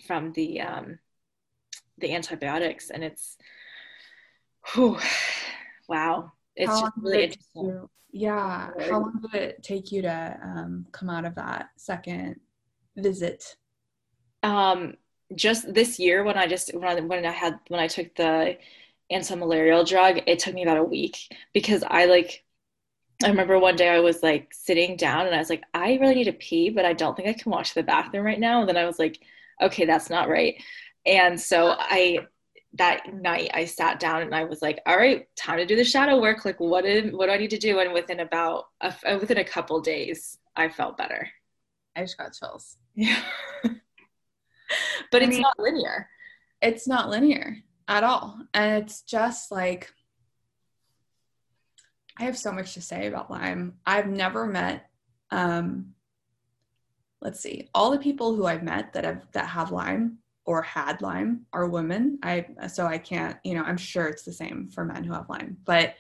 from the um the antibiotics, and it's Whew. Wow. It's just really interesting. You, yeah. How long did it take you to um, come out of that second visit? Um, just this year when I just when I when I had when I took the anti-malarial drug, it took me about a week because I like I remember one day I was like sitting down and I was like, I really need to pee, but I don't think I can walk to the bathroom right now. And then I was like, okay, that's not right. And so I that night I sat down and I was like, all right, time to do the shadow work. Like, what did, what do I need to do? And within about, a, uh, within a couple days, I felt better. I just got chills. Yeah. but I it's mean, not linear. It's not linear at all. And it's just like, I have so much to say about Lyme. I've never met, um, let's see, all the people who I've met that have, that have Lyme or had Lyme are women. I so I can't, you know, I'm sure it's the same for men who have Lyme, but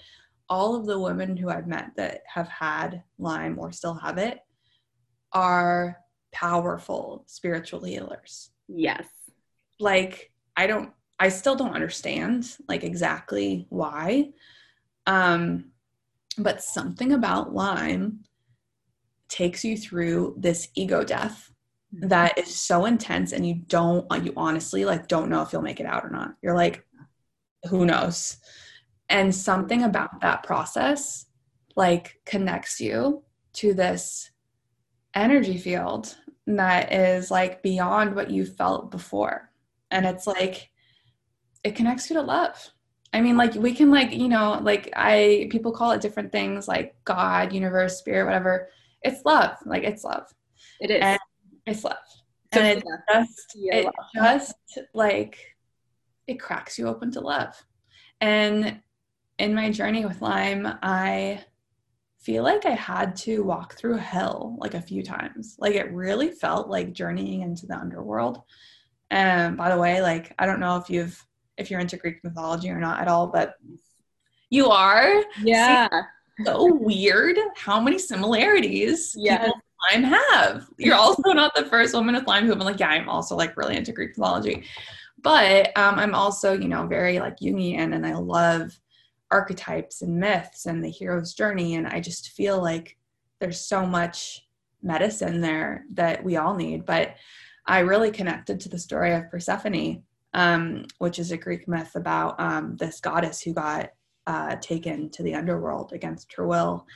all of the women who I've met that have had Lyme or still have it are powerful spiritual healers. Yes. Like I don't I still don't understand like exactly why. Um but something about Lyme takes you through this ego death Mm-hmm. that is so intense and you don't uh, you honestly like don't know if you'll make it out or not. You're like who knows? And something about that process like connects you to this energy field that is like beyond what you felt before. And it's like it connects you to love. I mean like we can like you know like i people call it different things like god universe spirit whatever. It's love. Like it's love. It is. And it's love. And it just it love. just like it cracks you open to love. And in my journey with Lyme, I feel like I had to walk through hell like a few times. Like it really felt like journeying into the underworld. And by the way, like I don't know if you've if you're into Greek mythology or not at all, but you are. Yeah. See, so weird how many similarities yes. Lyme have. You're also not the first woman with Lyme who have been like, yeah, I'm also like really into Greek mythology. But um, I'm also, you know, very like Jungian and I love archetypes and myths and the hero's journey. And I just feel like there's so much medicine there that we all need. But I really connected to the story of Persephone, um, which is a Greek myth about um, this goddess who got uh, taken to the underworld against her will.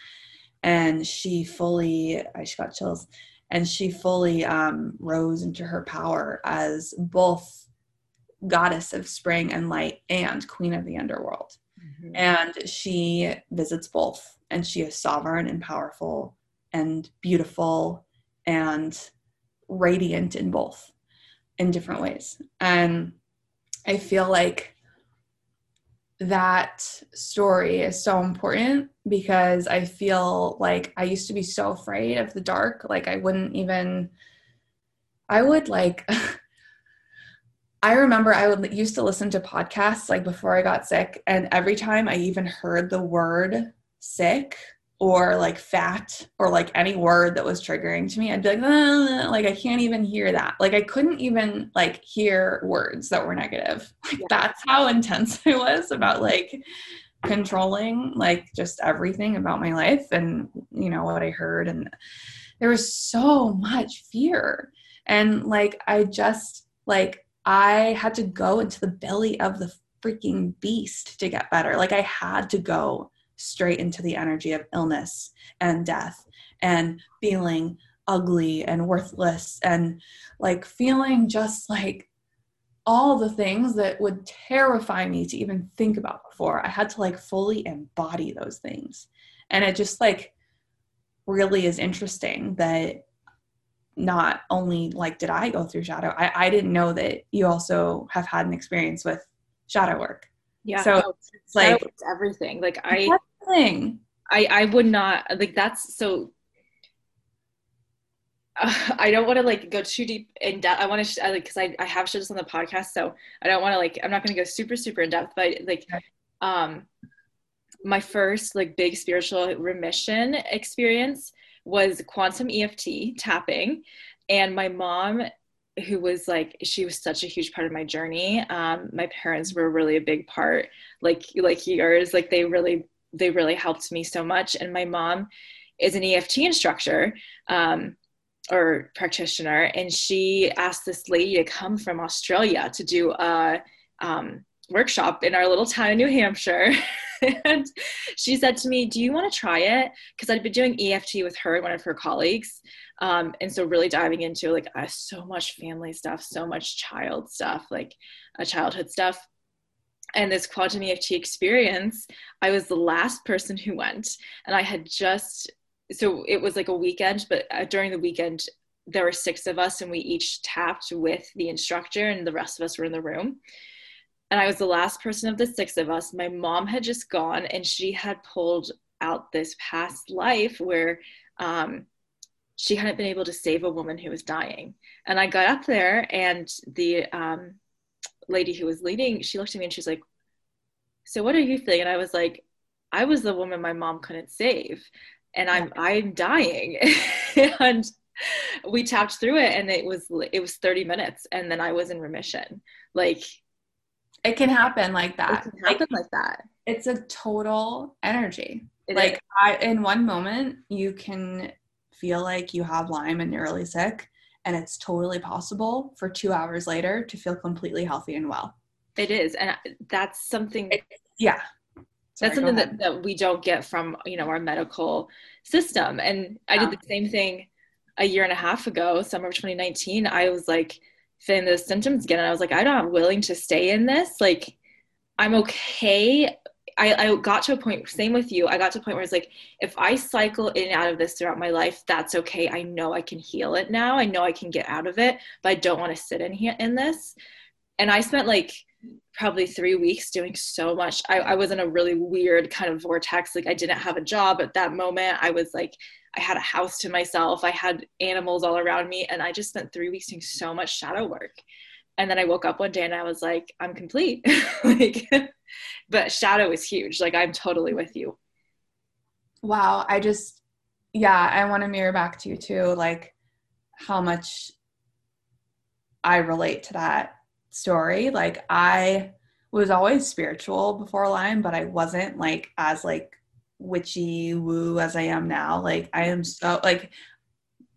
And she fully, I just got chills, and she fully um, rose into her power as both goddess of spring and light and queen of the underworld. Mm-hmm. And she visits both, and she is sovereign and powerful and beautiful and radiant in both in different ways. And I feel like that story is so important because I feel like I used to be so afraid of the dark. Like I wouldn't even, I would like, I remember I would used to listen to podcasts like before I got sick, and every time I even heard the word sick or like fat or like any word that was triggering to me, I'd be like, ah, like I can't even hear that. Like I couldn't even like hear words that were negative. Like yeah. that's how intense I was about like controlling like just everything about my life and you know what I heard and there was so much fear and like I just like I had to go into the belly of the freaking beast to get better. Like I had to go straight into the energy of illness and death and feeling ugly and worthless and like feeling just like all the things that would terrify me to even think about before. I had to like fully embody those things. And it just like really is interesting that not only like did I go through shadow, I, I didn't know that you also have had an experience with shadow work. Yeah. So oh, it's like everything. Like I everything. I I would not like that's so uh, I don't want to like go too deep in depth. I want to sh- like because I, I have shared this on the podcast, so I don't want to like I'm not going to go super super in depth, but like um my first like big spiritual remission experience was quantum EFT tapping. And my mom, who was like, she was such a huge part of my journey. Um, my parents were really a big part, like like yours. Like they really they really helped me so much. And my mom is an EFT instructor. Um, or practitioner and she asked this lady to come from australia to do a um, workshop in our little town in new hampshire and she said to me, Do you want to try it? Because I'd been doing EFT with her and one of her colleagues. Um, and so, really diving into like uh, so much family stuff, so much child stuff, like uh, childhood stuff. And this quantum EFT experience, I was the last person who went. And I had just, so it was like a weekend, but uh, during the weekend, there were six of us and we each tapped with the instructor and the rest of us were in the room and I was the last person of the six of us. My mom had just gone, and she had pulled out this past life where um, she hadn't been able to save a woman who was dying. And I got up there, and the um, lady who was leading, she looked at me and she's like, "So what are you feeling?" And I was like, "I was the woman my mom couldn't save, and I'm I'm dying." and we tapped through it, and it was it was 30 minutes, and then I was in remission. Like it can happen like that. It can happen like, like that. It's a total energy. It like I, in one moment, you can feel like you have Lyme and you're really sick, and it's totally possible for two hours later to feel completely healthy and well. It is, and that's something. It, yeah, Sorry, that's something that, that we don't get from you know our medical system. And I did the same thing a year and a half ago, summer of 2019. I was like feeling those symptoms again and i was like i'm not willing to stay in this like i'm okay I, I got to a point same with you i got to a point where it's like if i cycle in and out of this throughout my life that's okay i know i can heal it now i know i can get out of it but i don't want to sit in here in this and i spent like probably three weeks doing so much I, I was in a really weird kind of vortex like i didn't have a job at that moment i was like I had a house to myself. I had animals all around me. And I just spent three weeks doing so much shadow work. And then I woke up one day and I was like, I'm complete. like, but shadow is huge. Like, I'm totally with you. Wow. I just, yeah, I want to mirror back to you too, like how much I relate to that story. Like, I was always spiritual before Lyme, but I wasn't like as like witchy woo as I am now. Like I am so like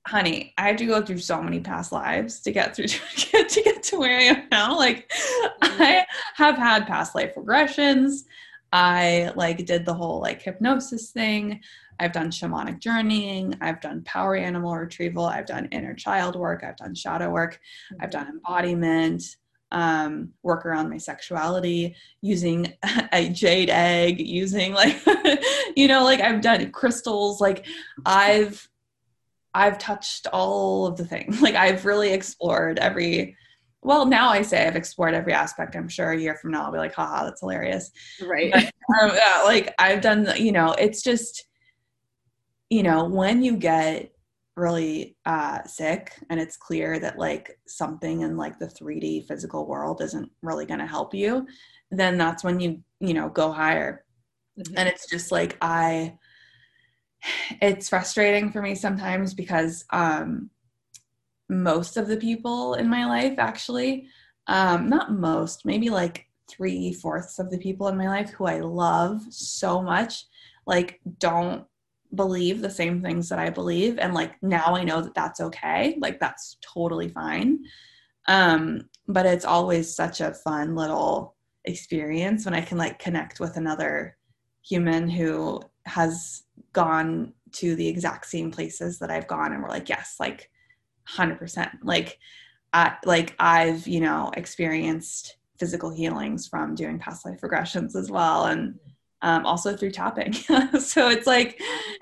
honey, I had to go through so many past lives to get through to get to, to where I am now. Like I have had past life regressions. I like did the whole like hypnosis thing. I've done shamanic journeying. I've done power animal retrieval. I've done inner child work. I've done shadow work. I've done embodiment, um, work around my sexuality using a jade egg, using like, you know, like I've done crystals. Like I've, I've touched all of the things. Like I've really explored every, well, now I say I've explored every aspect. I'm sure a year from now I'll be like, haha, that's hilarious. Right. But, um, yeah, like I've done, you know, it's just, you know, when you get really uh, sick and it's clear that like something in like the 3D physical world isn't really going to help you, then that's when you, you know, go higher. Mm-hmm. And it's just like, I, it's frustrating for me sometimes because um, most of the people in my life actually, um, not most, maybe like three fourths of the people in my life who I love so much, like don't believe the same things that I believe. And like now I know that that's okay. Like that's totally fine. Um, but it's always such a fun little experience when I can like connect with another human who has gone to the exact same places that I've gone and we're like, yes, like 100%. Like, I, like I've, you know, experienced physical healings from doing past life regressions as well. And um, also through tapping. so it's like,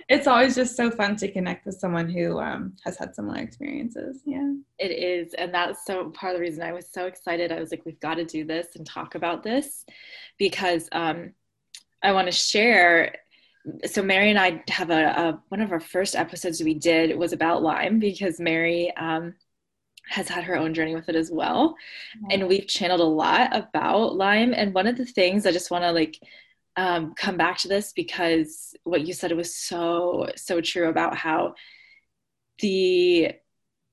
it's always just so fun to connect with someone who um, has had similar experiences. Yeah. It is. And that's so part of the reason I was so excited. I was like, we've got to do this and talk about this because um, I want to share. So Mary and I have a, a, one of our first episodes we did was about Lyme because Mary um, has had her own journey with it as well, mm-hmm. and we've channeled a lot about Lyme. And one of the things I just want to like um, come back to this because what you said was so so true about how the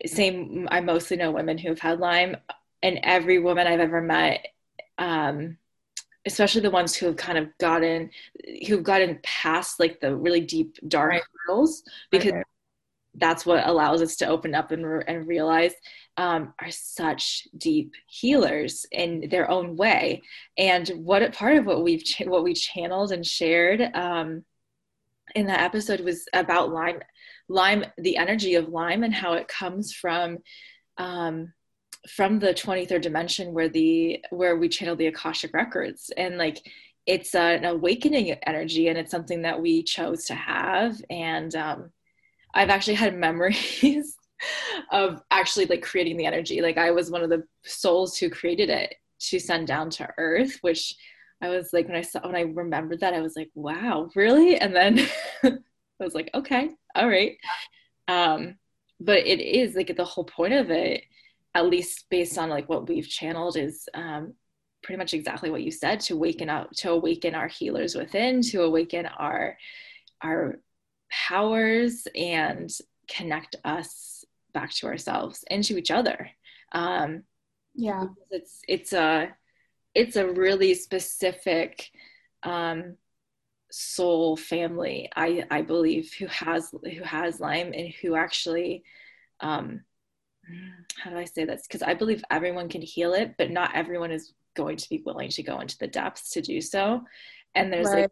same I mostly know women who've had Lyme, and every woman I've ever met. Um, especially the ones who have kind of gotten who've gotten past like the really deep dark right. hurdles because right. that's what allows us to open up and, re- and realize um, are such deep healers in their own way and what part of what we've ch- what we channeled and shared um, in that episode was about Lyme Lyme the energy of Lyme and how it comes from um, from the 23rd dimension where the where we channel the akashic records. And like it's an awakening energy and it's something that we chose to have. And um, i've actually had memories of actually like creating the energy. Like i was one of the souls who created it to send down to earth which i was like when i saw when i remembered that i was like wow really? And then i was like okay all right. Um but it is like the whole point of it at least based on like what we've channeled is um, pretty much exactly what you said to waken up to awaken our healers within to awaken our our powers and connect us back to ourselves and to each other. Um, yeah. it's it's a it's a really specific um, soul family i i believe who has who has lyme and who actually um, how do I say this? Because I believe everyone can heal it, but not everyone is going to be willing to go into the depths to do so. And there's right. like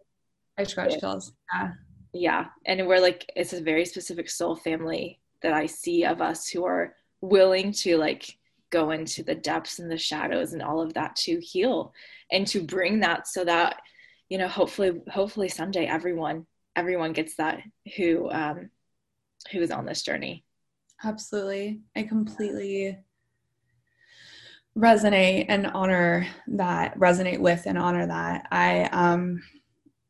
I scratch kills. Yeah. Yeah. And we're like it's a very specific soul family that I see of us who are willing to like go into the depths and the shadows and all of that to heal and to bring that so that you know hopefully hopefully someday everyone everyone gets that who um who is on this journey Absolutely. I completely resonate and honor that, resonate with and honor that. I, um,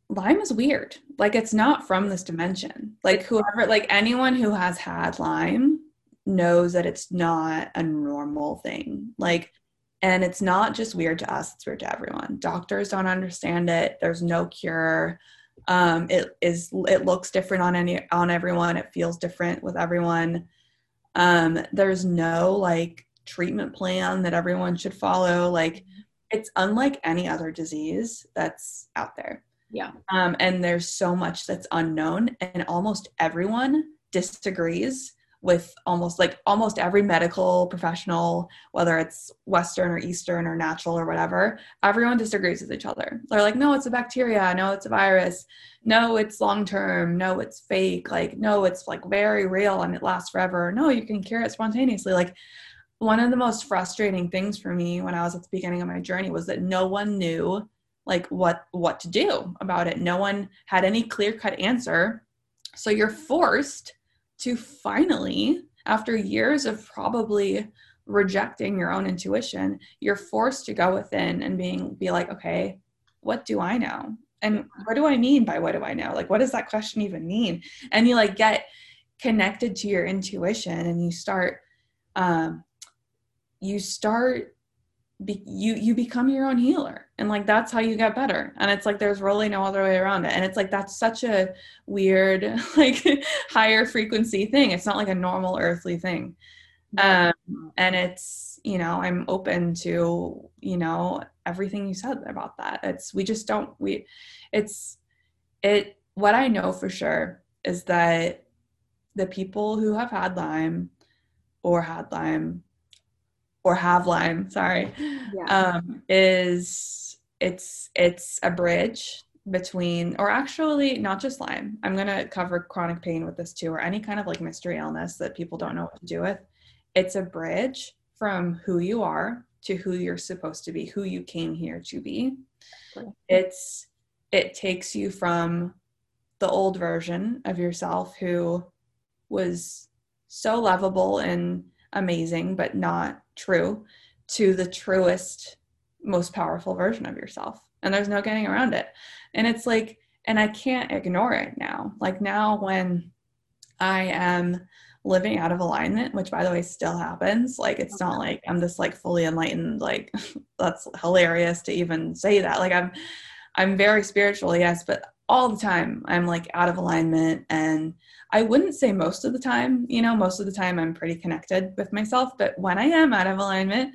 Lyme is weird. Like it's not from this dimension. Like whoever, like anyone who has had Lyme knows that it's not a normal thing. Like, and it's not just weird to us, it's weird to everyone. Doctors don't understand it. There's no cure. Um, it is, it looks different on any, on everyone. It feels different with everyone um, there's no like treatment plan that everyone should follow. Like it's unlike any other disease that's out there. Yeah. Um, and there's so much that's unknown, and almost everyone disagrees with almost like almost every medical professional, whether it's Western or Eastern or natural or whatever, everyone disagrees with each other. They're like, no, it's a bacteria. No, it's a virus. No, it's long term. No, it's fake. Like, no, it's like very real and it lasts forever. No, you can cure it spontaneously. Like, one of the most frustrating things for me when I was at the beginning of my journey was that no one knew like what what to do about it. No one had any clear-cut answer. So you're forced to finally, after years of probably rejecting your own intuition, you're forced to go within and being be like, okay, what do I know? And what do I mean by what do I know? Like what does that question even mean? And you like get connected to your intuition and you start um you start be, you you become your own healer. And like that's how you get better. And it's like there's really no other way around it. And it's like that's such a weird like higher frequency thing. It's not like a normal earthly thing. Um and it's you know i'm open to you know everything you said about that. It's we just don't we it's it what i know for sure is that the people who have had lyme or had lyme or have Lyme, sorry, yeah. um, is it's it's a bridge between or actually not just Lyme. I'm gonna cover chronic pain with this too, or any kind of like mystery illness that people don't know what to do with. It's a bridge from who you are to who you're supposed to be, who you came here to be. It's it takes you from the old version of yourself who was so lovable and amazing but not true to the truest most powerful version of yourself. And there's no getting around it. And it's like and i can't ignore it now. Like now when i am living out of alignment which by the way still happens like it's not like i'm this like fully enlightened like that's hilarious to even say that. Like i'm i'm very spiritual yes but all the time i'm like out of alignment and I wouldn't say most of the time, you know, most of the time I'm pretty connected with myself, but when I am out of alignment,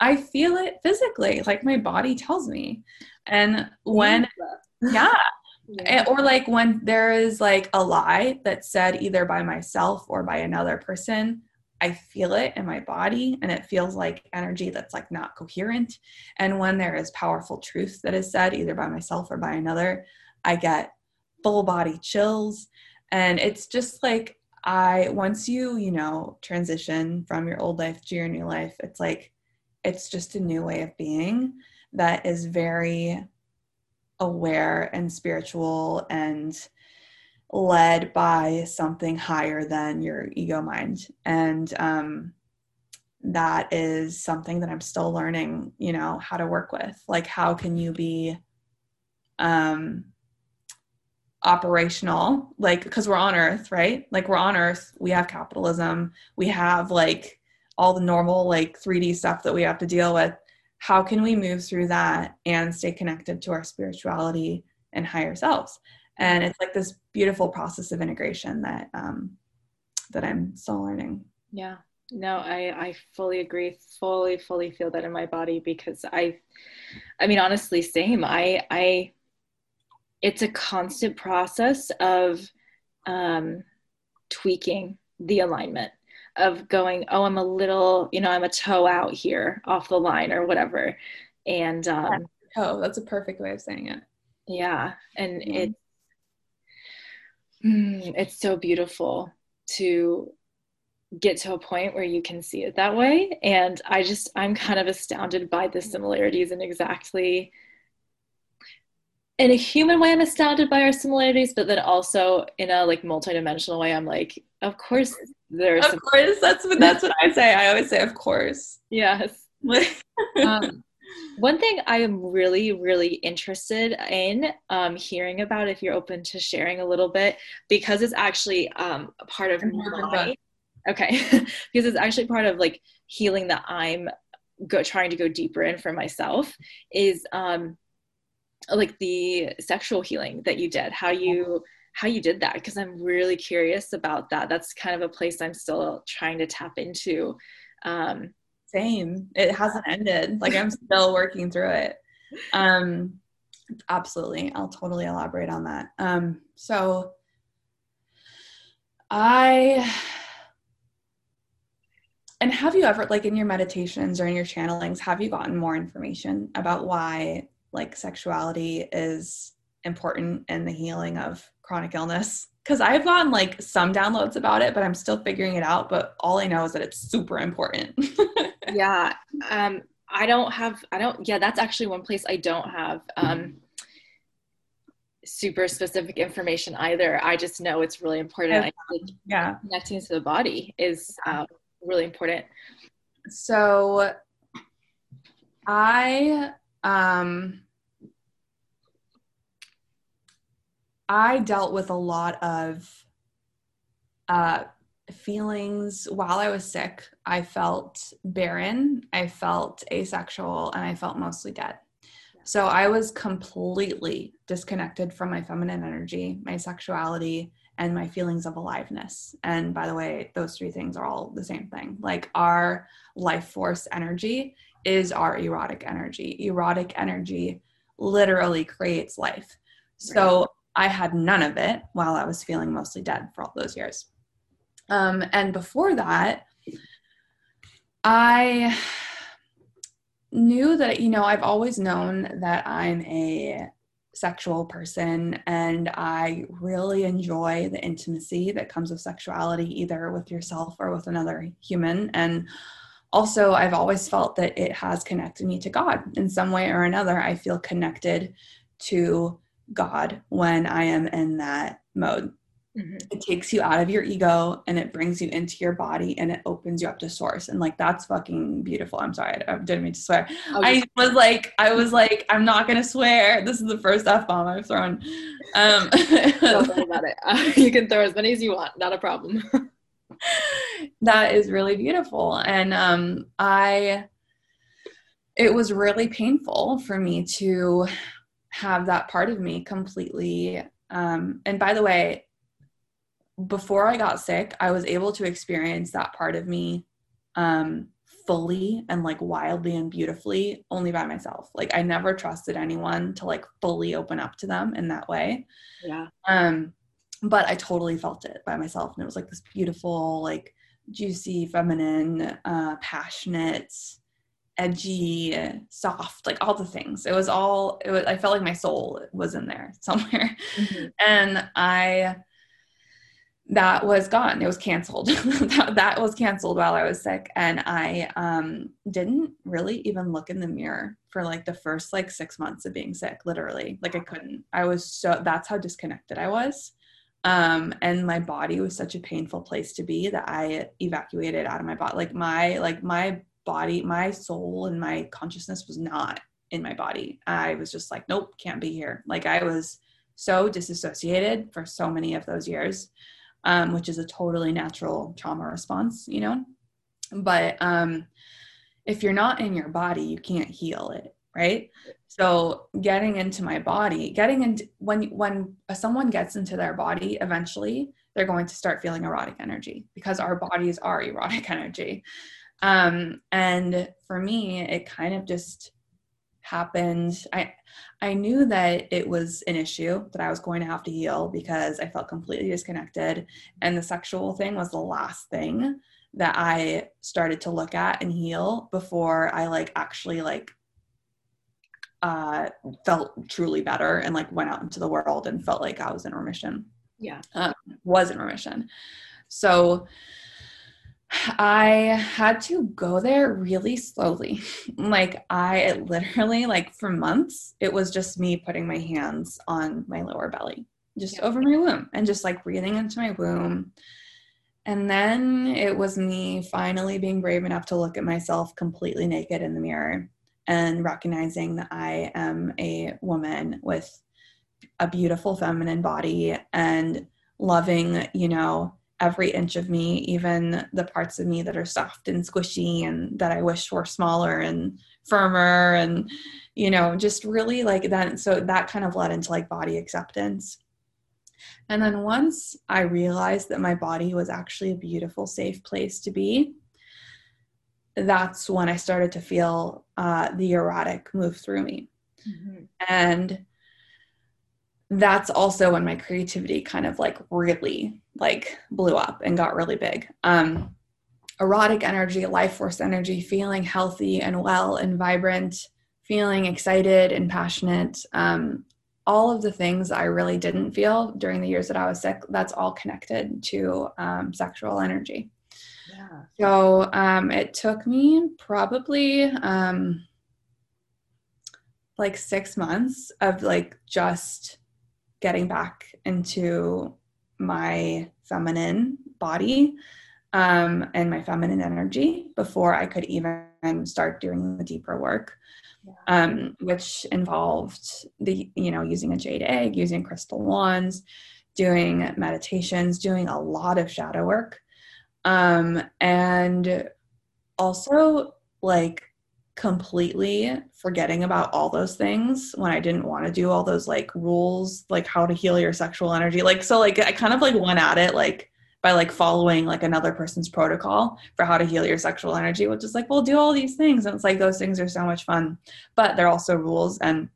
I feel it physically, like my body tells me. And when, yeah. yeah. Eh, or like when there is like a lie that's said either by myself or by another person, I feel it in my body and it feels like energy that's like not coherent. And when there is powerful truth that is said either by myself or by another, I get full body chills. And it's just like i once you you know transition from your old life to your new life it's like it's just a new way of being that is very aware and spiritual and led by something higher than your ego mind. And um, that is something that i'm still learning you know how to work with. Like how can you be um operational like because we're on earth right? Like we're on earth we have capitalism we have like all the normal like 3d stuff that we have to deal with. How can we move through that and stay connected to our spirituality and higher selves? And it's like this beautiful process of integration that um that i'm still learning. Yeah. No i i fully agree fully fully feel that in my body because i i mean honestly same. I i it's a constant process of um, tweaking the alignment of going oh i'm a little you know i'm a toe out here off the line or whatever. And um oh that's a perfect way of saying it. Yeah. And mm-hmm. it mm, it's so beautiful to get to a point where you can see it that way. And i just i'm kind of astounded by the similarities and exactly in a human way i'm astounded by our similarities but then also in a like multidimensional way i'm like of course there's of some- course that's what that's what i say. I always say of course. Yes. Um, one thing i am really really interested in um, hearing about if you're open to sharing a little bit because it's actually um, a part of my okay. Because it's actually part of like healing that i'm go trying to go deeper in for myself is um like the sexual healing that you did how you how you did that because i'm really curious about that. That's kind of a place i'm still trying to tap into. Um same. It hasn't ended. Like i'm still working through it. Um absolutely. I'll totally elaborate on that. Um so i and have you ever like in your meditations or in your channelings have you gotten more information about why like sexuality is important in the healing of chronic illness. Because i've gotten like some downloads about it but i'm still figuring it out but all i know is that it's super important. Yeah um i don't have i don't yeah that's actually one place i don't have um super specific information either. I just know it's really important. Yeah. Connecting to the body is uh, really important. So i um I dealt with a lot of uh, feelings while I was sick. I felt barren, I felt asexual, and I felt mostly dead. So I was completely disconnected from my feminine energy, my sexuality, and my feelings of aliveness. And by the way, those three things are all the same thing. Like our life force energy is our erotic energy. Erotic energy literally creates life. So I had none of it while I was feeling mostly dead for all those years. Um, and before that, I knew that, you know, I've always known that I'm a sexual person and I really enjoy the intimacy that comes with sexuality, either with yourself or with another human. And also, I've always felt that it has connected me to God in some way or another. I feel connected to God when I am in that mode. Mm-hmm. It takes you out of your ego and it brings you into your body and it opens you up to source. And like that's fucking beautiful. I'm sorry, I didn't mean to swear. I was like, I was like, I'm not gonna swear. This is the first F bomb I've thrown. Um Don't worry about it. Uh, you can throw as many as you want, not a problem. that is really beautiful. And um I it was really painful for me to have that part of me completely. Um, and by the way, before I got sick, I was able to experience that part of me um, fully and like wildly and beautifully only by myself. Like I never trusted anyone to like fully open up to them in that way. Yeah. Um, but I totally felt it by myself, and it was like this beautiful, like juicy, feminine, uh, passionate, edgy, soft, like all the things. It was all, it was, I felt like my soul was in there somewhere. Mm-hmm. And I, that was gone. It was canceled. that, that was canceled while I was sick. And I um, didn't really even look in the mirror for like the first like six months of being sick, literally. Like I couldn't. I was so, that's how disconnected I was. Um, and my body was such a painful place to be that I evacuated out of my body. Like my, like my body, my soul and my consciousness was not in my body. I was just like, nope, can't be here. Like I was so disassociated for so many of those years, um, which is a totally natural trauma response, you know? But um, if you're not in your body, you can't heal it, right? So getting into my body, getting into when when someone gets into their body, eventually they're going to start feeling erotic energy because our bodies are erotic energy. Um, and for me, it kind of just happened. I I knew that it was an issue that I was going to have to heal because I felt completely disconnected. And the sexual thing was the last thing that I started to look at and heal before I like actually like uh, felt truly better and like went out into the world and felt like I was in remission. Yeah. Um, was in remission. So I had to go there really slowly. like I literally like for months it was just me putting my hands on my lower belly, just yeah. over my womb and just like breathing into my womb. And then it was me finally being brave enough to look at myself completely naked in the mirror and recognizing that I am a woman with a beautiful feminine body and loving, you know, every inch of me, even the parts of me that are soft and squishy and that I wish were smaller and firmer and you know, just really like that so that kind of led into like body acceptance. And then once I realized that my body was actually a beautiful, safe place to be, that's when I started to feel uh, the erotic move through me. Mm-hmm. And that's also when my creativity kind of like really like blew up and got really big. Um, erotic energy, life force energy, feeling healthy and well and vibrant, feeling excited and passionate. Um, all of the things I really didn't feel during the years that I was sick, that's all connected to um, sexual energy. Yeah. So um, it took me probably um, like six months of like just getting back into my feminine body um, and my feminine energy before I could even start doing the deeper work, yeah. um, which involved the you know using a jade egg, using crystal wands, doing meditations, doing a lot of shadow work, um, and also like completely forgetting about all those things when I didn't want to do all those like rules, like how to heal your sexual energy. Like, so like I kind of like went at it like by like following like another person's protocol for how to heal your sexual energy, which is like, we'll do all these things. And it's like, those things are so much fun, but they're also rules. And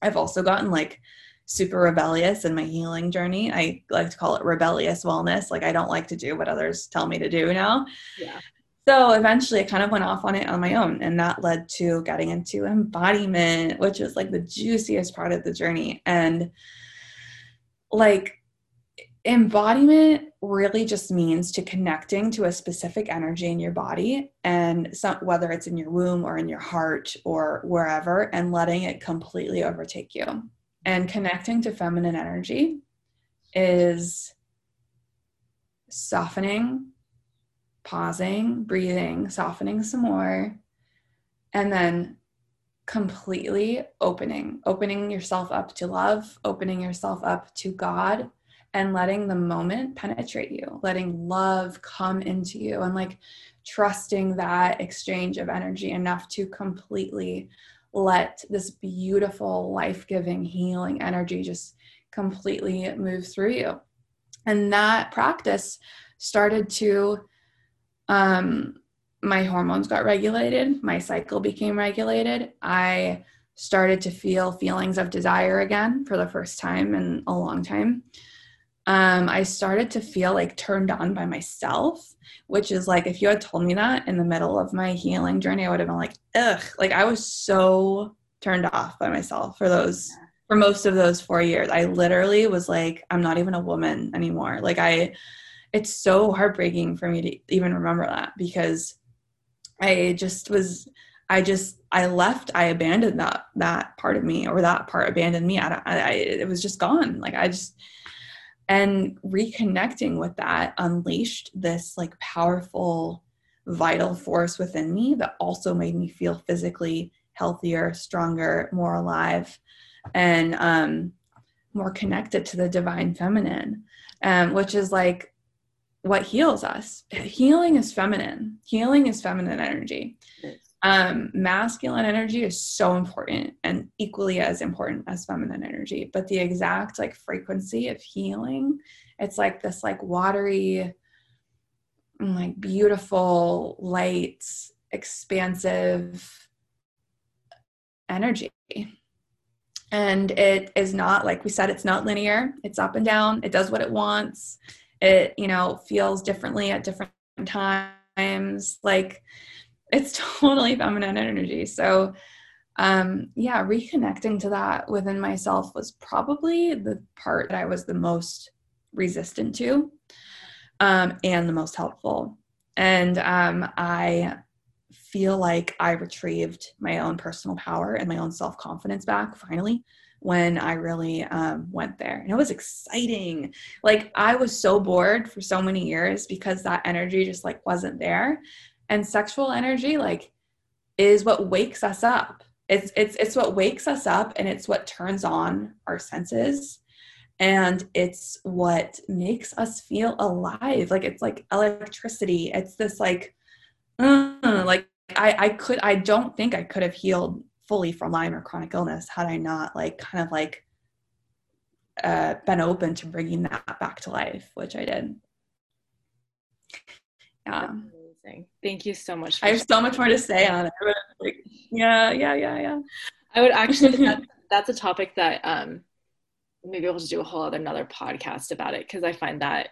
I've also gotten like super rebellious in my healing journey. I like to call it rebellious wellness. Like, I don't like to do what others tell me to do now. Yeah. So eventually I kind of went off on it on my own, and that led to getting into embodiment, which was like the juiciest part of the journey. And like, embodiment really just means to connecting to a specific energy in your body and some, whether it's in your womb or in your heart or wherever and letting it completely overtake you and connecting to feminine energy is softening pausing breathing softening some more and then completely opening opening yourself up to love opening yourself up to god and letting the moment penetrate you, letting love come into you, and like trusting that exchange of energy enough to completely let this beautiful, life giving, healing energy just completely move through you. And that practice started to, um, my hormones got regulated, my cycle became regulated. I started to feel feelings of desire again for the first time in a long time um, I started to feel like turned on by myself, which is like if you had told me that in the middle of my healing journey, I would have been like, ugh, like I was so turned off by myself for those for most of those four years. I literally was like, I'm not even a woman anymore. Like I it's so heartbreaking for me to even remember that because I just was I just I left I abandoned that that part of me or that part abandoned me. I, I it was just gone. Like I just and reconnecting with that unleashed this like powerful vital force within me that also made me feel physically healthier stronger more alive and um more connected to the divine feminine um which is like what heals us. Healing is feminine. Healing is feminine energy. Um, masculine energy is so important and equally as important as feminine energy but the exact like frequency of healing it's like this like watery like beautiful light expansive energy. And it is not like we said it's not linear. It's up and down. It does what it wants it you know feels differently at different times like it's totally feminine energy. So, um, yeah, reconnecting to that within myself was probably the part that I was the most resistant to um, and the most helpful. And um, I feel like I retrieved my own personal power and my own self confidence back finally when I really um, went there. And it was exciting. Like I was so bored for so many years because that energy just like wasn't there and sexual energy like is what wakes us up it's it's it's what wakes us up and it's what turns on our senses and it's what makes us feel alive like it's like electricity it's this like uh, like i i could i don't think i could have healed fully from lyme or chronic illness had i not like kind of like uh, been open to bringing that back to life which i did yeah amazing. Thank you so much. I have so much more to say on it. Like, yeah, yeah, yeah, yeah. I would actually. that, that's a topic that um, maybe we'll just do a whole other another podcast about it because I find that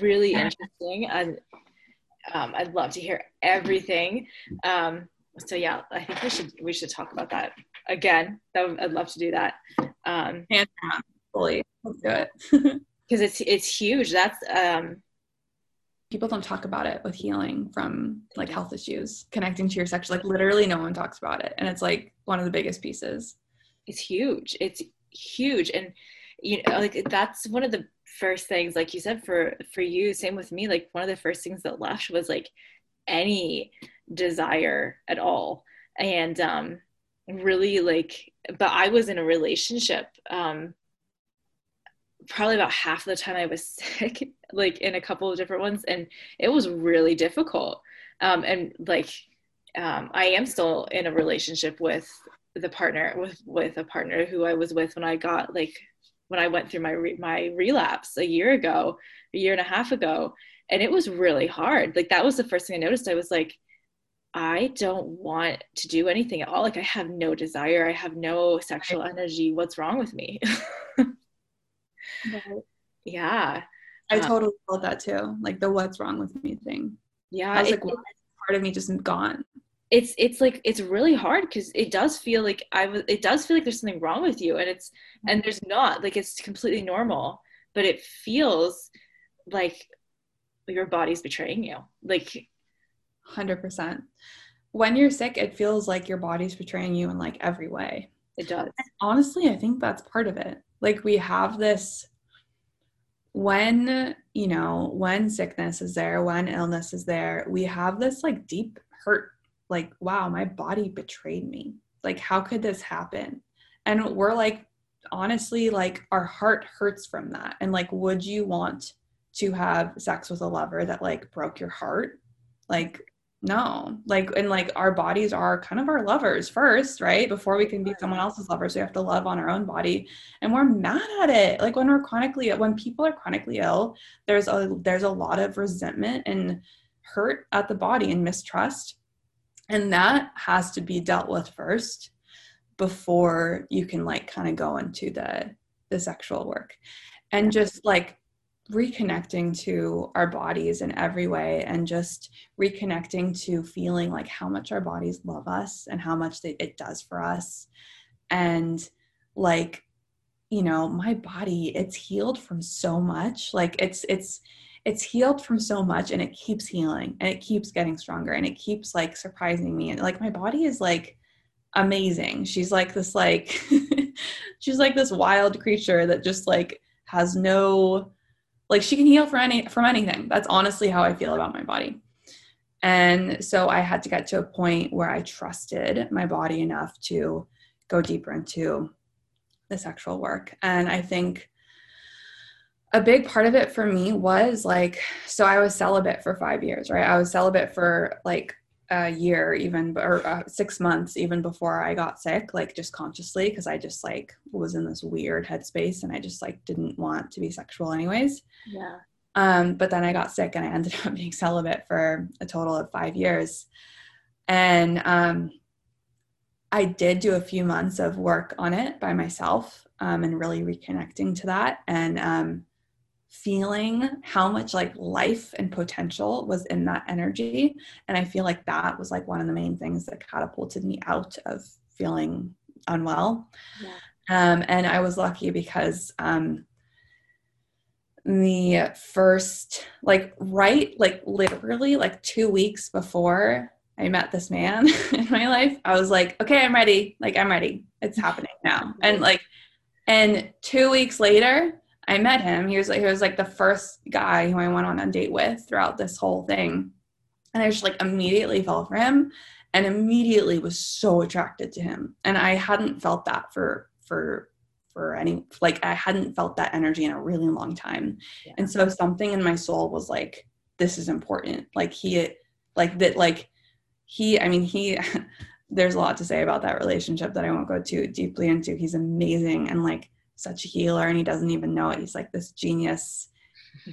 really interesting and um, I'd love to hear everything. Um, so yeah, I think we should we should talk about that again. That would, I'd love to do that. Um, Hands fully. Let's do it. because it's it's huge. That's um, People don't talk about it with healing from like health issues, connecting to your sexual. Like literally, no one talks about it, and it's like one of the biggest pieces. it's huge. It's huge, and you know, like that's one of the first things, like you said, for for you. Same with me. Like one of the first things that left was like any desire at all, and um, really like. But I was in a relationship. Um, probably about half the time I was sick, like in a couple of different ones, and it was really difficult. Um, and like, um, I am still in a relationship with the partner with with a partner who I was with when I got like when I went through my re- my relapse a year ago, a year and a half ago, and it was really hard. Like that was the first thing I noticed. I was like, I don't want to do anything at all. Like I have no desire. I have no sexual energy. What's wrong with me? yeah. I Uh, totally felt that too. Like the "what's wrong with me" thing. Yeah. I was it- like, is part of me just gone? it's it's like it's really hard because it does feel like I was it does feel like there's something wrong with you and it's and there's not like it's completely normal but it feels like your body's betraying you like Hundred percent. When you're sick, it feels like your body's betraying you in like every way. it does. Honestly i think that's part of it. Like we have this when you know when sickness is there when illness is there we have this like deep hurt like wow my body betrayed me. Like how could this happen? And we're like honestly like our heart hurts from that. And like would you want to have sex with a lover that like broke your heart? Like no like and like our bodies are kind of our lovers first right? Before we can be someone else's lovers we have to love on our own body and we're mad at it. Like when we're chronically when people are chronically ill there's a there's a lot of resentment and hurt at the body and mistrust and that has to be dealt with first before you can like kind of go into the the sexual work. And just like reconnecting to our bodies in every way and just reconnecting to feeling like how much our bodies love us and how much they, it does for us. And like you know my body it's healed from so much. Like it's it's it's healed from so much and it keeps healing and it keeps getting stronger and it keeps like surprising me. And like my body is like amazing. She's like this like she's like this wild creature that just like has no like she can heal from any from anything. That's honestly how i feel about my body. And so i had to get to a point where i trusted my body enough to go deeper into the sexual work. And i think a big part of it for me was like so i was celibate for five years right? I was celibate for like a year even or uh, six months even before i got sick like just consciously because i just like was in this weird headspace and i just like didn't want to be sexual anyways. Yeah. Um, but then I got sick and I ended up being celibate for a total of five years. And um, I did do a few months of work on it by myself um, and really reconnecting to that. And um, feeling how much like life and potential was in that energy. And I feel like that was like one of the main things that catapulted me out of feeling unwell. Yeah. Um, and I was lucky because um, the first like right like literally like two weeks before i met this man in my life i was like okay i'm ready like i'm ready it's happening now and like and two weeks later i met him he was like he was like the first guy who i went on a date with throughout this whole thing and i just like immediately fell for him and immediately was so attracted to him and i hadn't felt that for for for any like I hadn't felt that energy in a really long time. Yeah. And so something in my soul was like this is important. Like he like that like he I mean he there's a lot to say about that relationship that I won't go too deeply into. He's amazing and like such a healer and he doesn't even know it. He's like this genius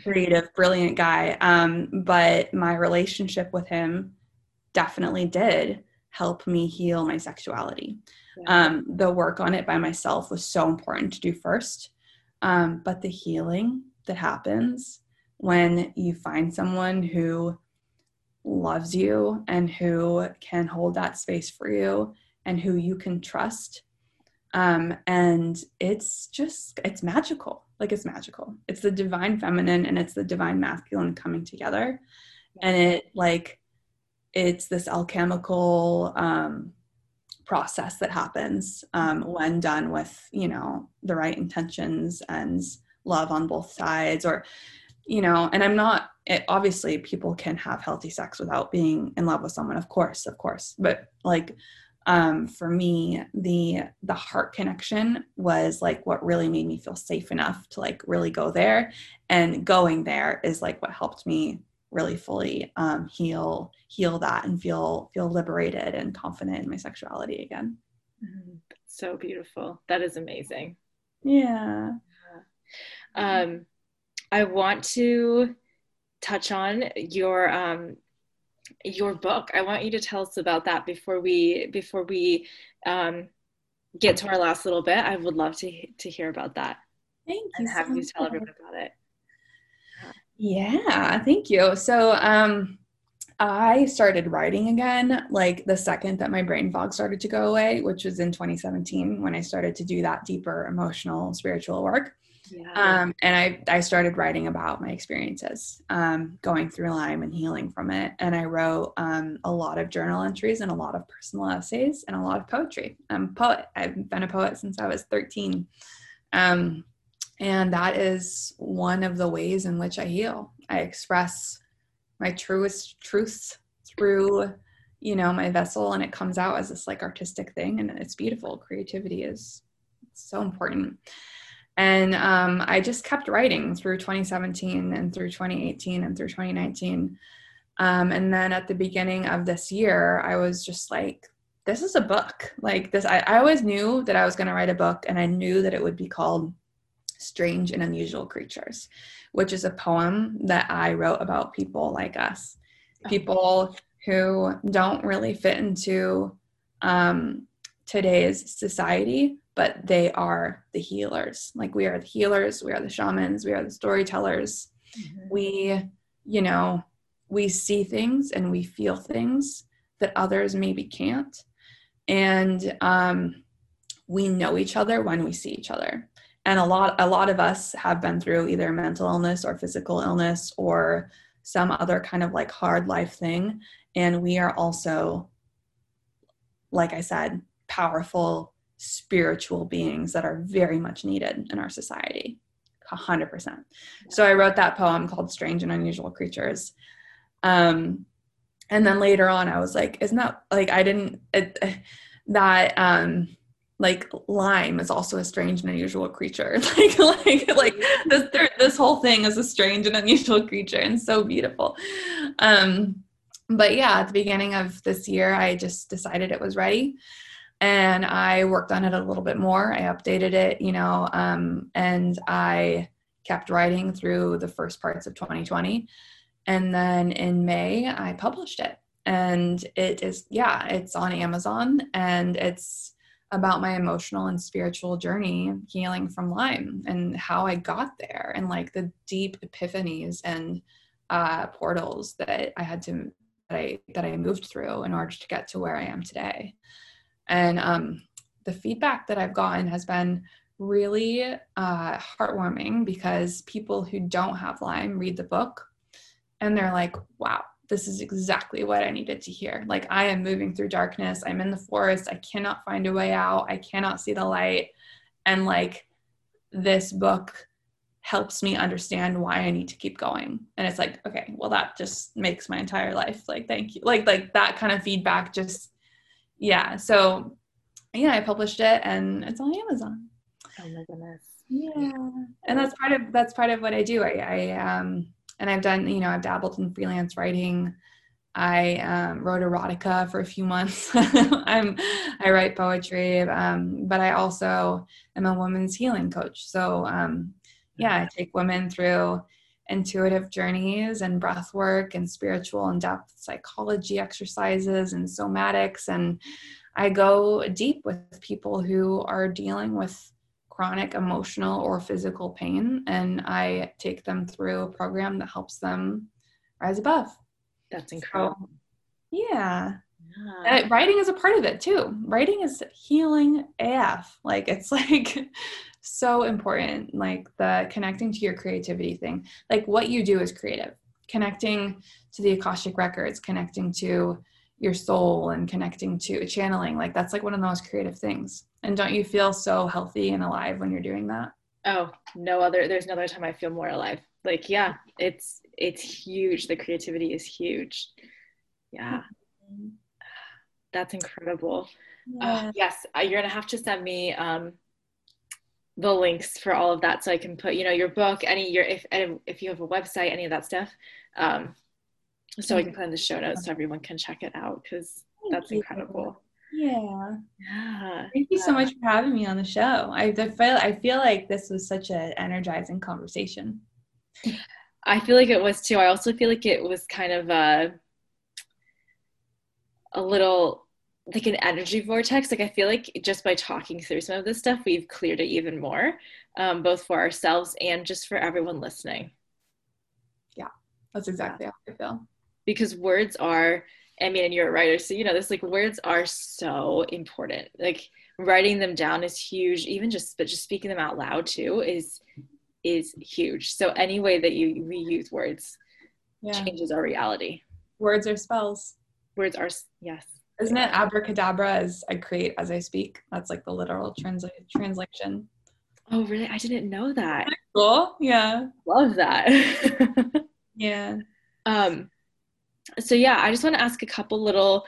creative brilliant guy. Um but my relationship with him definitely did help me heal my sexuality um, the work on it by myself was so important to do first um, but the healing that happens when you find someone who loves you and who can hold that space for you and who you can trust um, and it's just it's magical. Like it's magical. It's the divine feminine and it's the divine masculine coming together. And it like it's this alchemical um, process that happens um, when done with you know the right intentions and love on both sides or you know and i'm not it, obviously people can have healthy sex without being in love with someone of course of course. But like um, for me the the heart connection was like what really made me feel safe enough to like really go there. And going there is like what helped me really fully um, heal heal that and feel feel liberated and confident in my sexuality again. Mm-hmm. so beautiful. That is amazing. Yeah. Um, i want to touch on your um, your book. I want you to tell us about that before we before we um, get to our last little bit. I would love to to hear about that. Thank you. And have so you tell everyone about it. Yeah, thank you. So um, I started writing again like the second that my brain fog started to go away, which was in 2017 when I started to do that deeper emotional spiritual work. Yeah. Um, and I, I started writing about my experiences um, going through Lyme and healing from it. And I wrote um, a lot of journal entries and a lot of personal essays and a lot of poetry. I'm a poet. I've been a poet since I was 13. Um, and that is one of the ways in which I heal. I express my truest truths through you know my vessel and it comes out as this like artistic thing and it's beautiful creativity is so important and um, I just kept writing through 2017 and through 2018 and through 2019. Um, and then at the beginning of this year, I was just like, this is a book. Like this, I, I always knew that I was going to write a book, and I knew that it would be called Strange and Unusual Creatures, which is a poem that I wrote about people like us, people who don't really fit into um, today's society, but they are the healers. Like we are the healers, we are the shamans, we are the storytellers. Mm-hmm. We, you know, we see things and we feel things that others maybe can't. And um, we know each other when we see each other. And a lot, a lot of us have been through either mental illness or physical illness or some other kind of like hard life thing. And we are also, like I said, powerful spiritual beings that are very much needed in our society. 100% so i wrote that poem called strange and unusual creatures. Um, and then later on i was like isn't that like i didn't it, that um like Lyme is also a strange and unusual creature. Like like like this this whole thing is a strange and unusual creature and so beautiful. Um but yeah at the beginning of this year i just decided it was ready and I worked on it a little bit more. I updated it, you know, um, and I kept writing through the first parts of 2020. And then in May, I published it. And it is, yeah, it's on Amazon and it's about my emotional and spiritual journey healing from Lyme and how I got there and like the deep epiphanies and uh, portals that I had to, that I, that I moved through in order to get to where I am today. And um, the feedback that I've gotten has been really uh, heartwarming because people who don't have Lyme read the book and they're like, wow, this is exactly what I needed to hear. Like, I am moving through darkness. I'm in the forest. I cannot find a way out. I cannot see the light. And like, this book helps me understand why I need to keep going. And it's like, okay, well, that just makes my entire life. Like, thank you. Like, like that kind of feedback just yeah so yeah i published it and it's on amazon. Oh my goodness. Yeah and that's part of that's part of what i do. I, I um and i've done you know i've dabbled in freelance writing. I um, wrote erotica for a few months. I'm i write poetry um, but i also am a women's healing coach. So um, yeah i take women through intuitive journeys and breath work and spiritual and depth psychology exercises and somatics. And I go deep with people who are dealing with chronic emotional or physical pain. And I take them through a program that helps them rise above. That's incredible. So, yeah. Yeah. Uh, writing is a part of it too. Writing is healing AF. Like it's like so important. Like the connecting to your creativity thing. Like what you do is creative. Connecting to the Akashic records, connecting to your soul and connecting to channeling. Like that's like one of the most creative things. And don't you feel so healthy and alive when you're doing that? Oh, no other there's no other time I feel more alive. Like yeah, it's it's huge. The creativity is huge. Yeah. That's incredible. Uh, yes, uh, you're gonna have to send me um, the links for all of that so I can put, you know, your book, any your if if you have a website, any of that stuff, um, so I can put in the show notes so everyone can check it out because that's you. incredible. Yeah. Yeah. Thank you so much for having me on the show. I, I feel I feel like this was such an energizing conversation. I feel like it was too. I also feel like it was kind of a a little like an energy vortex. Like I feel like just by talking through some of this stuff, we've cleared it even more, um, both for ourselves and just for everyone listening. Yeah, that's exactly how I feel. Because words are, I mean, and you're a writer, so you know this. Like words are so important. Like writing them down is huge. Even just but just speaking them out loud too is is huge. So any way that you we use words Yeah. changes our reality. Words are spells. Words are yes. Isn't it abracadabra as I create as I speak? That's like the literal translate translation. Oh really? I didn't know that. Cool. Yeah. Love that. Yeah. um so yeah, I just want to ask a couple little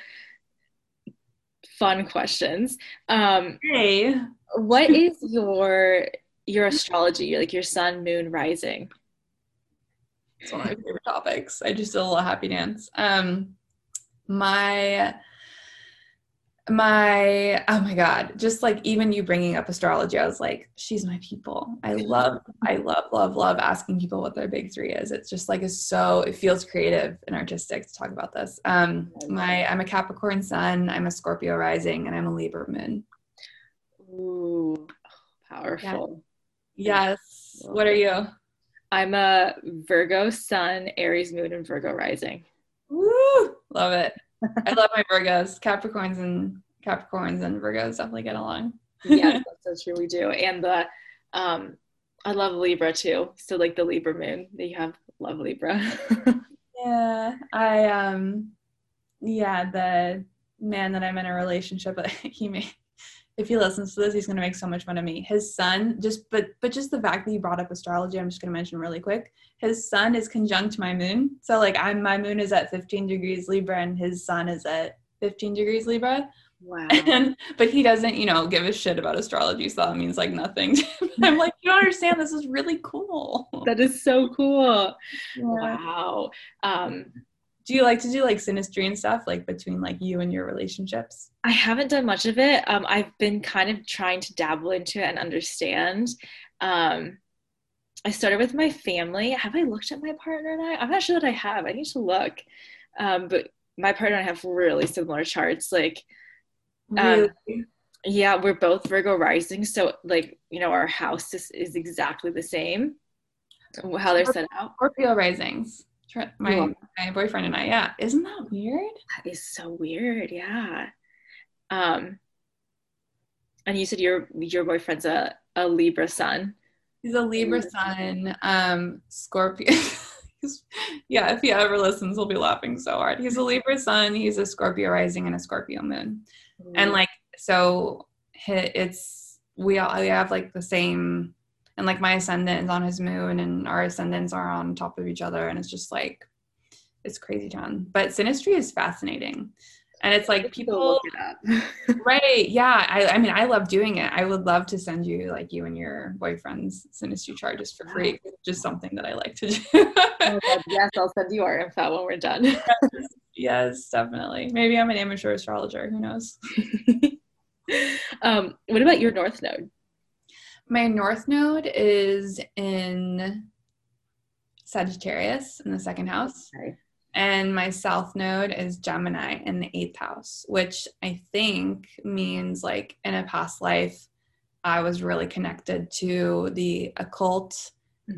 fun questions. Um Hey. what is your your astrology, like your sun, moon, rising? It's one of my favorite topics. I just did a little happy dance. Um my my oh my god just like even you bringing up astrology i was like she's my people. I love i love love love asking people what their big three is. It's just like it's so it feels creative and artistic to talk about this. Um my i'm a capricorn sun i'm a scorpio rising and i'm a libra moon. Ooh, powerful. yes. What are you? I'm a Virgo sun, Aries moon, and Virgo rising. Woo! love it i love my virgos capricorns and capricorns and virgos definitely get along yeah, that's so true. We do. And the um I love Libra too. So like the Libra moon that you have, love Libra. Yeah, I um yeah, the man that I'm in a relationship with, he may if he listens to this, he's gonna make so much fun of me. His sun, just but but just the fact that you brought up astrology, I'm just gonna mention really quick. His sun is conjunct my moon. So like I'm my moon is at 15 degrees Libra and his sun is at 15 degrees Libra. wow. And but he doesn't, you know, give a shit about astrology, so that means like nothing. I'm like, you don't understand, this is really cool. That is so cool. Yeah. Wow. Um Do you like to do like synastry and stuff, like between like you and your relationships? I haven't done much of it. Um, I've been kind of trying to dabble into it and understand. Um, I started with my family. Have I looked at my partner and I? I'm not sure that I have. I need to look. Um, but my partner and I have really similar charts. Like, Um, Really? yeah, we're both Virgo rising. So, like, you know, our house is, is exactly the same. How they're set out. Scorpio risings. My Yeah. my boyfriend and I. Yeah, isn't that weird? That is so weird. Yeah. Um, and you said your your boyfriend's a, a Libra sun. He's a Libra sun, um, Scorpio. yeah, if he ever listens, he'll be laughing so hard. He's a Libra sun. He's a Scorpio rising and a Scorpio moon. and like so it's we all we have like the same and like my ascendant is on his moon and our ascendants are on top of each other and it's just like it's crazy town. But synastry is fascinating. And it's like people it right yeah. I, I mean i love doing it. I would love to send you like you and your boyfriend's synastry chart just for free. Just something that i like to do. Oh, God, yes, I'll send you our info when we're done. yes definitely. Maybe i'm an amateur astrologer. Who knows? Um, what about your North Node? My north node is in Sagittarius in the second house. Okay. And my south node is Gemini in the eighth house, which I think means like in a past life, I was really connected to the occult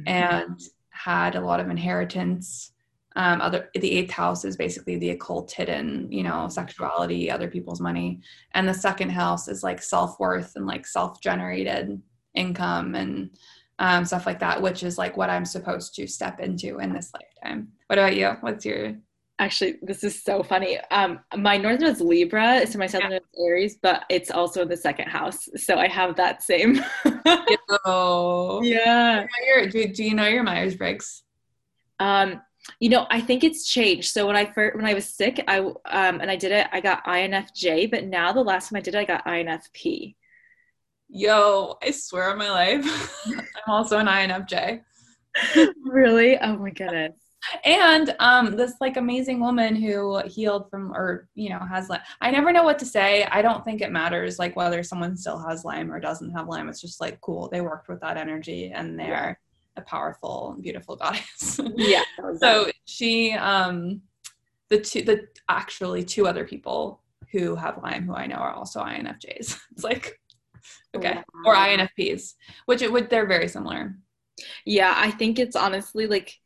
and had a lot of inheritance Um, other the eighth house is basically the occult hidden, you know, sexuality, other people's money. And the second house is like self-worth and like self-generated income and um, stuff like that, which is like what I'm supposed to step into in this lifetime. What about you? What's your Actually, this is so funny. Um, my north node is Libra, so my southern node is Aries, but it's also the second house. So I have that same. oh yeah. Do, do you know your Myers Briggs? Um, you know, I think it's changed. So when I first when I was sick, I um and I did it, I got INFJ, but now the last time I did it, I got INFP. Yo, I swear on my life, I'm also an INFJ. really? Oh my goodness. And um this like amazing woman who healed from or you know has lyme. I never know what to say. I don't think it matters like whether someone still has lyme or doesn't have lyme. It's just like cool. They worked with that energy and they're yeah. a powerful beautiful goddess. Yeah. So she um the two the actually two other people who have lyme who i know are also infjs it's like okay wow. or infps which it would they're very similar yeah i think it's honestly like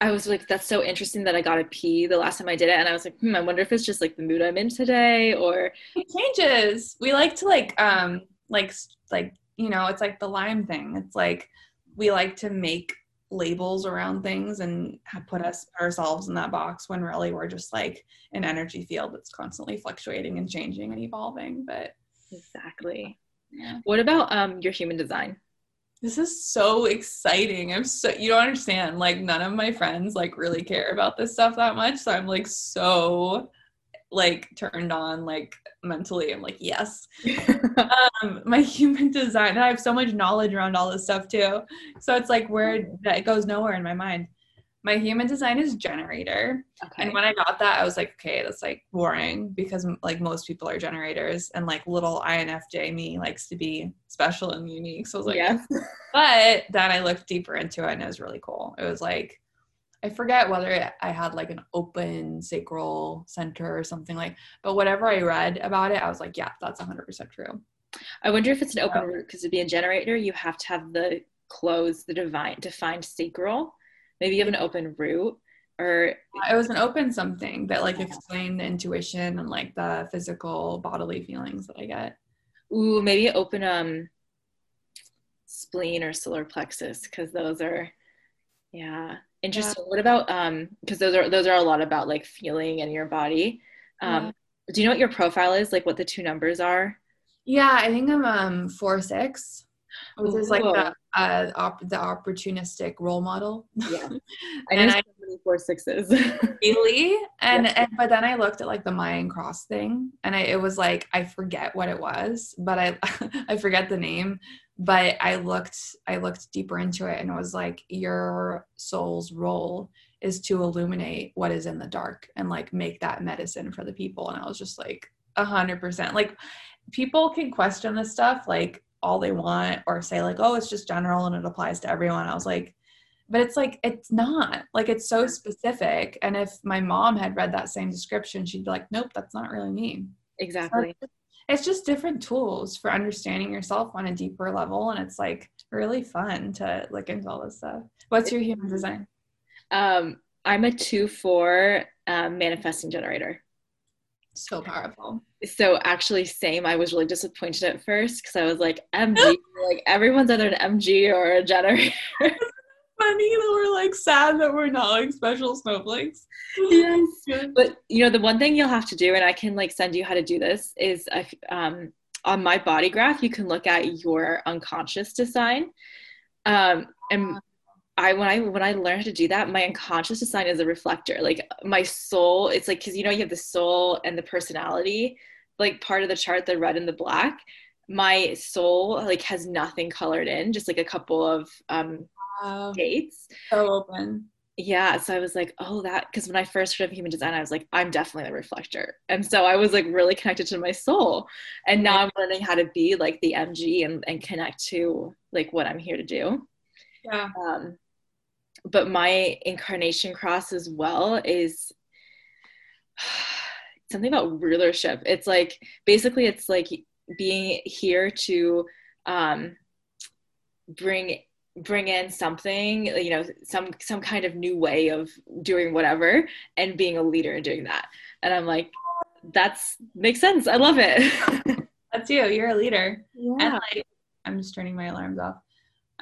I was like, that's so interesting that I got a P the last time I did it. And I was like, hmm, I wonder if it's just like the mood I'm in today or it changes. We like to like, um, like, like, you know, it's like the Lyme thing. It's like we like to make labels around things and put us ourselves in that box when really we're just like an energy field that's constantly fluctuating and changing and evolving. But exactly. Yeah. What about um your human design? this is so exciting. I'm so you don't understand. Like none of my friends like really care about this stuff that much. So I'm like so like turned on like mentally. I'm like, yes. um my human design. I have so much knowledge around all this stuff too. So it's like where that goes nowhere in my mind my human design is generator. Okay. And when I got that, I was like, okay, that's like boring because like most people are generators and like little INFJ me likes to be special and unique. So I was like, yeah. but then I looked deeper into it and it was really cool. It was like, I forget whether I had like an open sacral center or something like, but whatever I read about it, I was like, yeah, that's 100% true. I wonder if it's an open root because to be a generator, you have to have the closed, the divine, defined sacral maybe you have an open root or it was an open something that like explained the intuition and like the physical bodily feelings that I get. Ooh, maybe open um spleen or solar plexus because those are yeah interesting. Yeah. What about um because those are those are a lot about like feeling in your body. Um yeah. do you know what your profile is? Like what the two numbers are? Yeah, I think I'm um four six which is like the uh, op- the opportunistic role model. Yeah, I and I four sixes. Really, and and but then I looked at like the Mayan cross thing, and I, it was like I forget what it was, but I I forget the name, but I looked I looked deeper into it, and it was like your soul's role is to illuminate what is in the dark and like make that medicine for the people, and I was just like a hundred percent. Like people can question this stuff like all they want or say like oh it's just general and it applies to everyone. I was like but it's like it's not. Like it's so specific. And if my mom had read that same description she'd be like nope that's not really me. Exactly. so it's just different tools for understanding yourself on a deeper level. And it's like really fun to look into all this stuff. What's your human design? Um i'm a 2-4 um, manifesting generator so powerful. So actually same. I was really disappointed at first because i was like mg like everyone's either an mg or a generator funny that we're like sad that we're not like special snowflakes. Yes. But you know the one thing you'll have to do and i can like send you how to do this is um, on my body graph you can look at your unconscious design. Um, and I when I when I learned how to do that, my unconscious design is a reflector. Like my soul, it's like because you know you have the soul and the personality, like part of the chart, the red and the black. My soul like has nothing colored in, just like a couple of um wow. dates. So open. Yeah, so I was like, oh, that because when I first heard of human design, I was like, I'm definitely the reflector, and so I was like really connected to my soul, and now I'm learning how to be like the MG and and connect to like what I'm here to do. Yeah. Um, but my incarnation cross as well is something about rulership. It's like basically it's like being here to um, bring bring in something you know some some kind of new way of doing whatever and being a leader and doing that. And i'm like that's makes sense. I love it. That's you. You're a leader. Yeah. and like i'm just turning my alarms off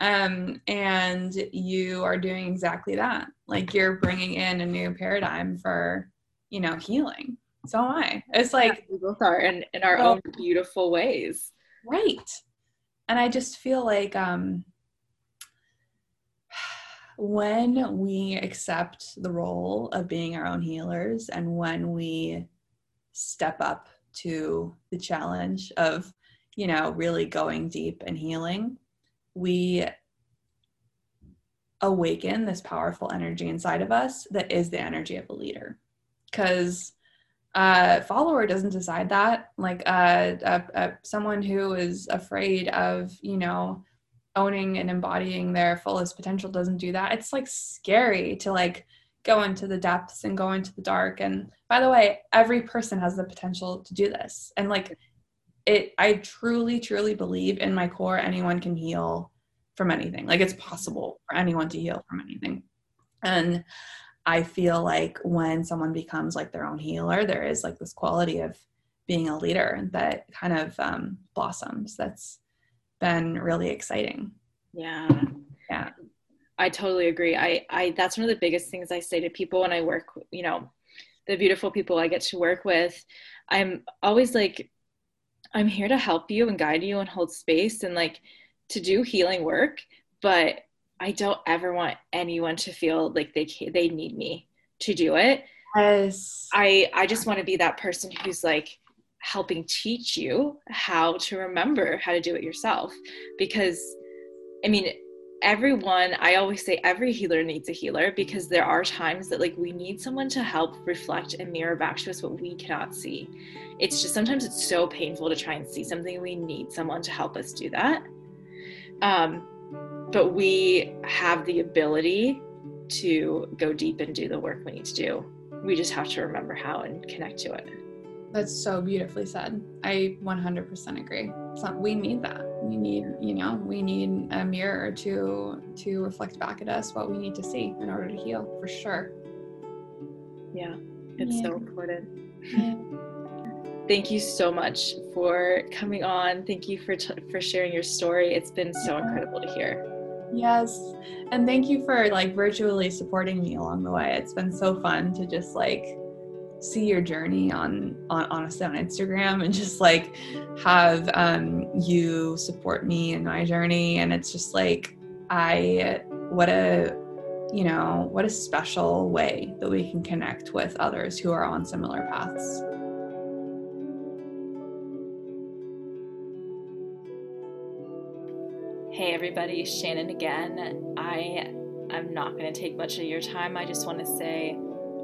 um and you are doing exactly that. Like you're bringing in a new paradigm for you know healing. So am i. It's like yeah, we both are in, in our well, own beautiful ways. Right. And i just feel like um when we accept the role of being our own healers and when we step up to the challenge of you know really going deep and healing we awaken this powerful energy inside of us that is the energy of a leader. Because uh follower doesn't decide that. Like uh, uh, uh someone who is afraid of you know owning and embodying their fullest potential doesn't do that. It's like scary to like go into the depths and go into the dark. And by the way every person has the potential to do this. And like it i truly truly believe in my core anyone can heal from anything like it's possible for anyone to heal from anything and i feel like when someone becomes like their own healer there is like this quality of being a leader that kind of um, blossoms that's been really exciting. Yeah. Yeah. I totally agree. I, I, that's one of the biggest things I say to people when I work, you know, the beautiful people I get to work with. I'm always like, I'm here to help you and guide you and hold space and like to do healing work, but I don't ever want anyone to feel like they they need me to do it. Yes. I I just want to be that person who's like, helping teach you how to remember how to do it yourself because i mean everyone i always say every healer needs a healer because there are times that like we need someone to help reflect and mirror back to us what we cannot see it's just sometimes it's so painful to try and see something we need someone to help us do that um, but we have the ability to go deep and do the work we need to do we just have to remember how and connect to it that's so beautifully said. I 100% agree. So we need that. We need, you know, we need a mirror to to reflect back at us what we need to see in order to heal, for sure. Yeah, it's yeah. so important. Yeah. Thank you so much for coming on. Thank you for t- for sharing your story. It's been so incredible to hear. Yes. And thank you for like virtually supporting me along the way. It's been so fun to just like see your journey on on honestly on Instagram and just like have um you support me in my journey and it's just like I what a you know what a special way that we can connect with others who are on similar paths. Hey everybody, Shannon again. I I'm not going to take much of your time. I just want to say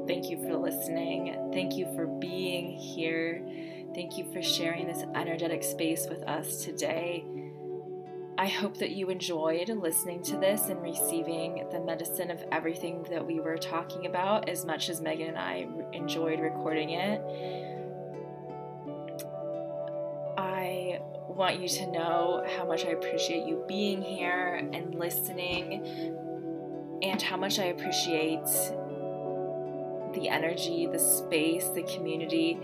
Thank you for listening. Thank you for being here. Thank you for sharing this energetic space with us today. I hope that you enjoyed listening to this and receiving the medicine of everything that we were talking about as much as Megan and I enjoyed recording it. I want you to know how much I appreciate you being here and listening, and how much I appreciate the energy, the space, the community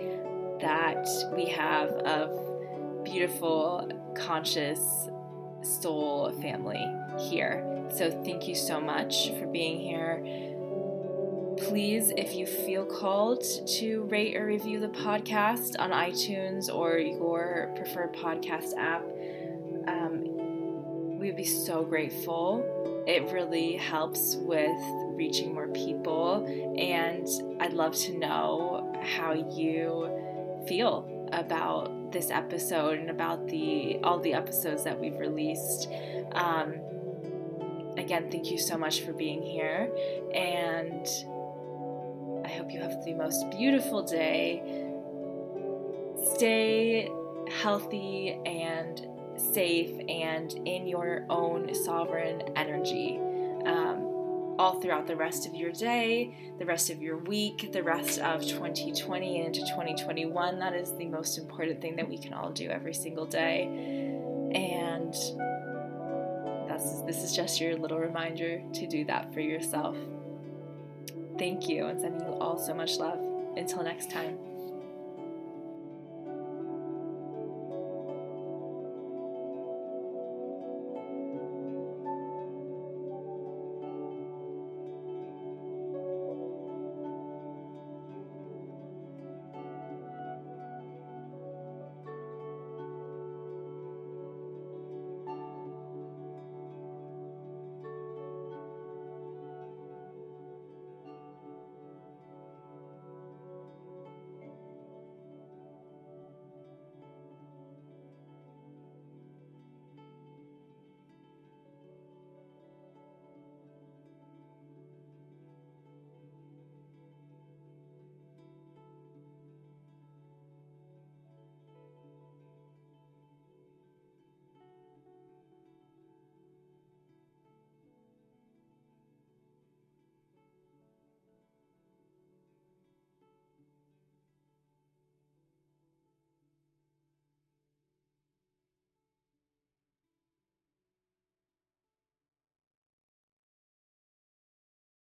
that we have of beautiful, conscious soul family here. So, thank you so much for being here. Please, if you feel called to rate or review the podcast on iTunes or your preferred podcast app, um, we'd be so grateful. It really helps with reaching more people. And I'd love to know how you feel about this episode and about the all the episodes that we've released. Um, again, thank you so much for being here, and I hope you have the most beautiful day. Stay healthy and safe and in your own sovereign energy. Um, all throughout the rest of your day, the rest of your week, the rest of 2020 and into 2021. That is the most important thing that we can all do every single day. And that's this is just your little reminder to do that for yourself. Thank you and sending you all so much love. Until next time.